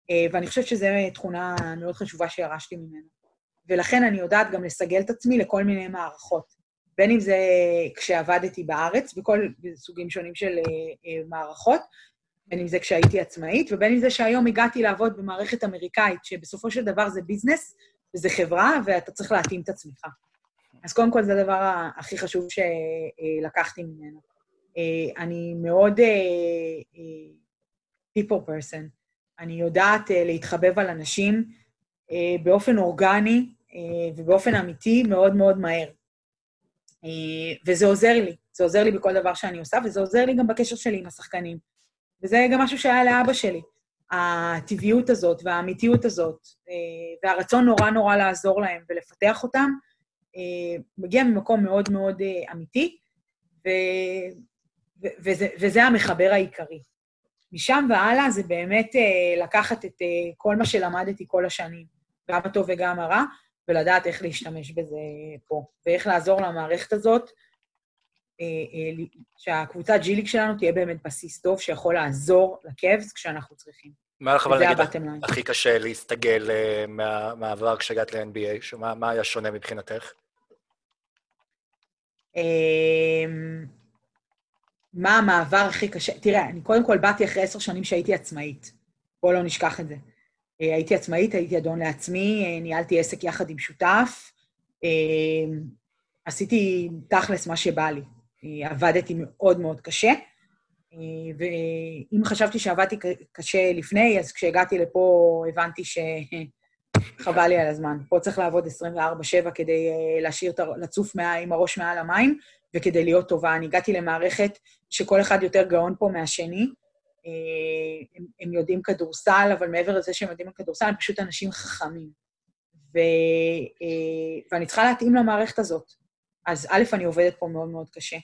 אה, ואני חושבת שזו תכונה מאוד חשובה שירשתי ממנו. ולכן אני יודעת גם לסגל את עצמי לכל מיני מערכות. בין אם זה כשעבדתי בארץ, בכל סוגים שונים של אה, מערכות, בין אם זה כשהייתי עצמאית, ובין אם זה שהיום הגעתי לעבוד במערכת אמריקאית, שבסופו של דבר זה ביזנס, וזה חברה, ואתה צריך להתאים את עצמך. אז קודם כל, זה הדבר הכי חשוב שלקחתי ממנו. אה, אני מאוד אה, אה, people person. אני יודעת להתחבב על אנשים באופן אורגני ובאופן אמיתי מאוד מאוד מהר. וזה עוזר לי, זה עוזר לי בכל דבר שאני עושה, וזה עוזר לי גם בקשר שלי עם השחקנים. וזה גם משהו שהיה לאבא שלי. הטבעיות הזאת והאמיתיות הזאת, והרצון נורא נורא לעזור להם ולפתח אותם, מגיע ממקום מאוד מאוד אמיתי. ו... וזה, וזה המחבר העיקרי. משם והלאה זה באמת אה, לקחת את אה, כל מה שלמדתי כל השנים, גם הטוב וגם הרע, ולדעת איך להשתמש בזה פה, ואיך לעזור למערכת הזאת, אה, אה, שהקבוצת ג'יליק שלנו תהיה באמת בסיס טוב שיכול לעזור לקאבס כשאנחנו צריכים. מה לך, אבל נגיד, line. הכי קשה להסתגל אה, מה- מהעבר כשהגעת ל-NBA? שמה- מה היה שונה מבחינתך? אמ, מה המעבר הכי קשה? תראה, אני קודם כל באתי אחרי עשר שנים שהייתי עצמאית. בואו לא נשכח את זה. אה, הייתי עצמאית, הייתי אדון לעצמי, אה, ניהלתי עסק יחד עם שותף, אה, עשיתי תכלס מה שבא לי. עבדתי מאוד מאוד קשה, ואם חשבתי שעבדתי קשה לפני, אז כשהגעתי לפה הבנתי שחבל לי על הזמן. פה צריך לעבוד 24/7 כדי להשאיר, לצוף עם הראש מעל המים, וכדי להיות טובה. אני הגעתי למערכת שכל אחד יותר גאון פה מהשני. אה, הם, הם יודעים כדורסל, אבל מעבר לזה שהם יודעים כדורסל, הם פשוט אנשים חכמים. ו, אה, ואני צריכה להתאים למערכת הזאת. אז א', אני עובדת פה מאוד מאוד קשה.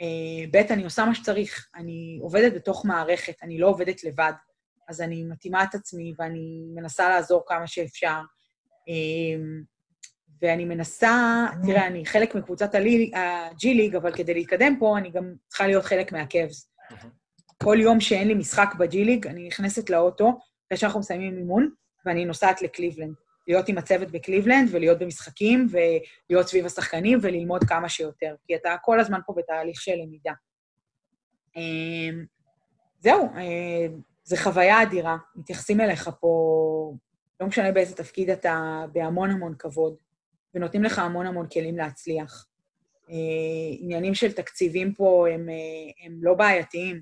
אה, ב', אני עושה מה שצריך. אני עובדת בתוך מערכת, אני לא עובדת לבד. אז אני מתאימה את עצמי ואני מנסה לעזור כמה שאפשר. ואני מנסה, תראה, אני חלק מקבוצת הג'י ליג, אבל כדי להתקדם פה, אני גם צריכה להיות חלק מהקאבס. כל יום שאין לי משחק בג'י ליג, אני נכנסת לאוטו, אחרי שאנחנו מסיימים אימון, ואני נוסעת לקליבלנד. להיות עם הצוות בקליבלנד ולהיות במשחקים, ולהיות סביב השחקנים וללמוד כמה שיותר, כי אתה כל הזמן פה בתהליך של למידה. אמ, זהו, אה, זה חוויה אדירה, מתייחסים אליך פה, לא משנה באיזה תפקיד אתה, בהמון המון כבוד, ונותנים לך המון המון כלים להצליח. אה, עניינים של תקציבים פה הם, אה, הם לא בעייתיים.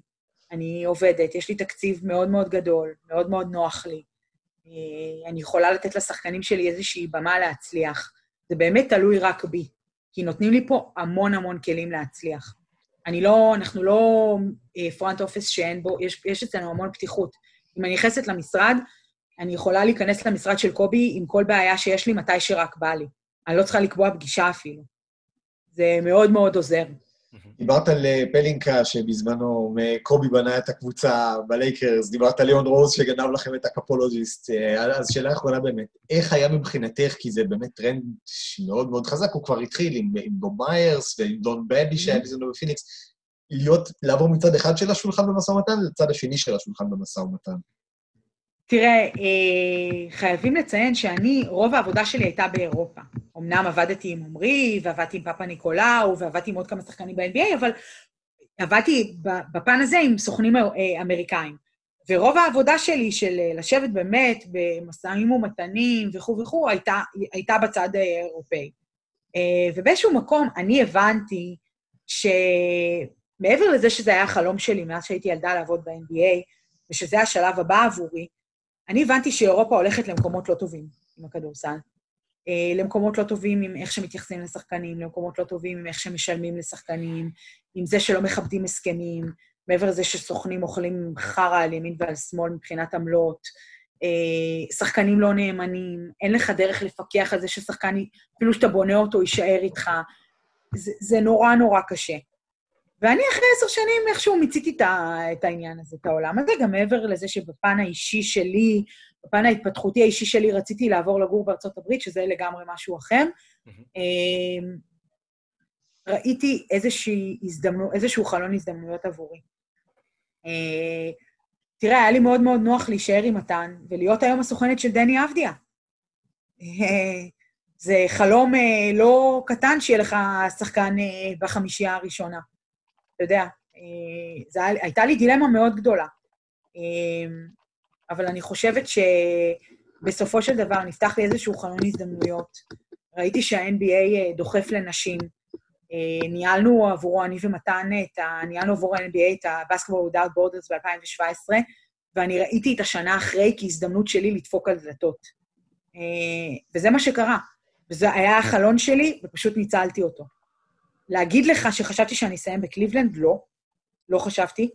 אני עובדת, יש לי תקציב מאוד מאוד גדול, מאוד מאוד נוח לי. אה, אני יכולה לתת לשחקנים שלי איזושהי במה להצליח. זה באמת תלוי רק בי, כי נותנים לי פה המון המון כלים להצליח. אני לא, אנחנו לא פרונט אופיס שאין בו, יש, יש אצלנו המון פתיחות. אם אני נכנסת למשרד, אני יכולה להיכנס למשרד של קובי עם כל בעיה שיש לי מתי שרק בא לי. אני לא צריכה לקבוע פגישה אפילו. זה מאוד מאוד עוזר. דיברת על אה, פלינקה, שבזמנו קובי בנה את הקבוצה בלייקרס, דיברת על ליאון רוז שגנב לכם את ה capologist. אה, אז שאלה אחרונה באמת, איך היה מבחינתך, כי זה באמת טרנד מאוד מאוד חזק, הוא כבר התחיל עם, עם בוב מיירס ועם לון באבי שהיה בזמנו בפיניקס, להיות, לעבור מצד אחד של השולחן במשא ומתן לצד השני של השולחן במשא ומתן. תראה, אה, חייבים לציין שאני, רוב העבודה שלי הייתה באירופה. אמנם עבדתי עם עמרי, ועבדתי עם פאפה ניקולאו, ועבדתי עם עוד כמה שחקנים ב-NBA, אבל עבדתי בפן הזה עם סוכנים אה, אמריקאים. ורוב העבודה שלי של אה, לשבת באמת במשאים ומתנים וכו' וכו', הייתה, הייתה בצד האירופאי. ובאיזשהו מקום אני הבנתי שמעבר לזה שזה היה החלום שלי מאז שהייתי ילדה לעבוד ב-NBA, ושזה השלב הבא עבורי, אני הבנתי שאירופה הולכת למקומות לא טובים עם הכדורסל. אה, למקומות לא טובים עם איך שמתייחסים לשחקנים, למקומות לא טובים עם איך שמשלמים לשחקנים, עם זה שלא מכבדים הסכמים, מעבר לזה שסוכנים אוכלים חרא על ימין ועל שמאל מבחינת עמלות, אה, שחקנים לא נאמנים, אין לך דרך לפקח על זה ששחקן, אפילו שאתה בונה אותו, יישאר איתך. זה, זה נורא נורא קשה. ואני אחרי עשר שנים איכשהו מיציתי את העניין הזה, את העולם הזה, גם מעבר לזה שבפן האישי שלי, בפן ההתפתחותי האישי שלי רציתי לעבור לגור בארצות הברית, שזה לגמרי משהו אחר. אמ, ראיתי איזושהי הזדמנות, איזשהו חלון הזדמנויות עבורי. אה, תראה, היה לי מאוד מאוד נוח להישאר עם מתן ולהיות היום הסוכנת של דני אבדיה. אה, זה חלום אה, לא קטן שיהיה לך שחקן בחמישייה הראשונה. אתה יודע, זו הייתה לי דילמה מאוד גדולה. אבל אני חושבת שבסופו של דבר נפתח לי איזשהו חלון הזדמנויות. ראיתי שה-NBA דוחף לנשים. ניהלנו עבורו, אני ומתן, את ה... ניהלנו עבור ה-NBA את ה-Basketball Without Borders ב-2017, ואני ראיתי את השנה אחרי כהזדמנות שלי לדפוק על דלתות. וזה מה שקרה. וזה היה החלון שלי, ופשוט ניצלתי אותו. להגיד לך שחשבתי שאני אסיים בקליבלנד? לא, לא חשבתי.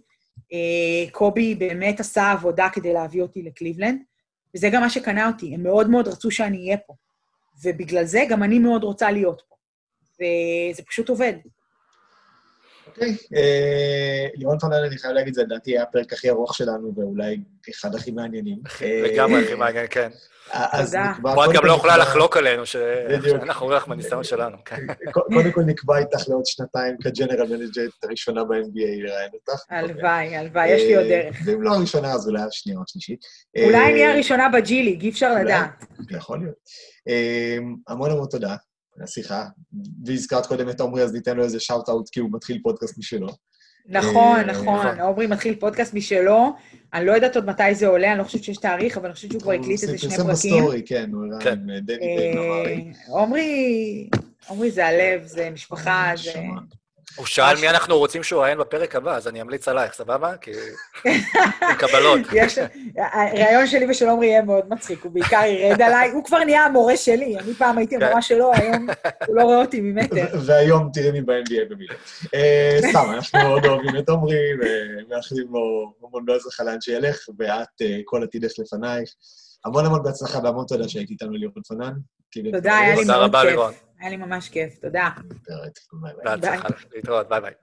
אה, קובי באמת עשה עבודה כדי להביא אותי לקליבלנד, וזה גם מה שקנה אותי. הם מאוד מאוד רצו שאני אהיה פה. ובגלל זה גם אני מאוד רוצה להיות פה. וזה פשוט עובד. אוקיי, אה, לירון פנאן, אני חייב להגיד, זה לדעתי היה הפרק הכי ארוך שלנו, ואולי אחד הכי מעניינים. לגמרי הכי מעניין, כן. אז נקבע... פה את גם לא יכולה לחלוק עלינו, שאנחנו רואים לך מהניסיון שלנו. כן. קודם כל נקבע איתך לעוד שנתיים כ general manager הראשונה ב-NBA לראיין אותך. הלוואי, הלוואי, יש לי עוד דרך. ואם לא הראשונה, אז אולי השנייה או השלישית. אולי אני הראשונה בג'י ליג, אי אפשר לדעת. יכול להיות. המון המון תודה. השיחה, והזכרת קודם את עומרי, אז ניתן לו איזה shout-out, כי הוא מתחיל פודקאסט משלו. נכון, נכון, עומרי מתחיל פודקאסט משלו, אני לא יודעת עוד מתי זה עולה, אני לא חושבת שיש תאריך, אבל אני חושבת שהוא כבר הקליט איזה שני פרקים. הוא פרסם בסטורי, כן, הוא הראה עם דני בן נהרי. עומרי, עומרי זה הלב, זה משפחה, זה... הוא שאל מי אנחנו רוצים שהוא יראיין בפרק הבא, אז אני אמליץ עלייך, סבבה? כי... *laughs* עם קבלות. הריאיון שלי ושל עומרי יהיה מאוד מצחיק, הוא בעיקר ירד עליי, הוא כבר נהיה המורה שלי, אני פעם הייתי המורה שלו, היום הוא לא רואה אותי ממטר. והיום תראי מי ב-NBA במילה. סתם, אנחנו מאוד אוהבים את עומרי, ומאחלים לו המון בהצלחה לאן שילך, ואת, כל עתידך לפנייך. המון המון בהצלחה והמון תודה שהיית איתנו לירון פנן. תודה, היה לי מאוד כיף. היה לי ממש כיף, תודה. בהצלחה, להתראות, ביי ביי.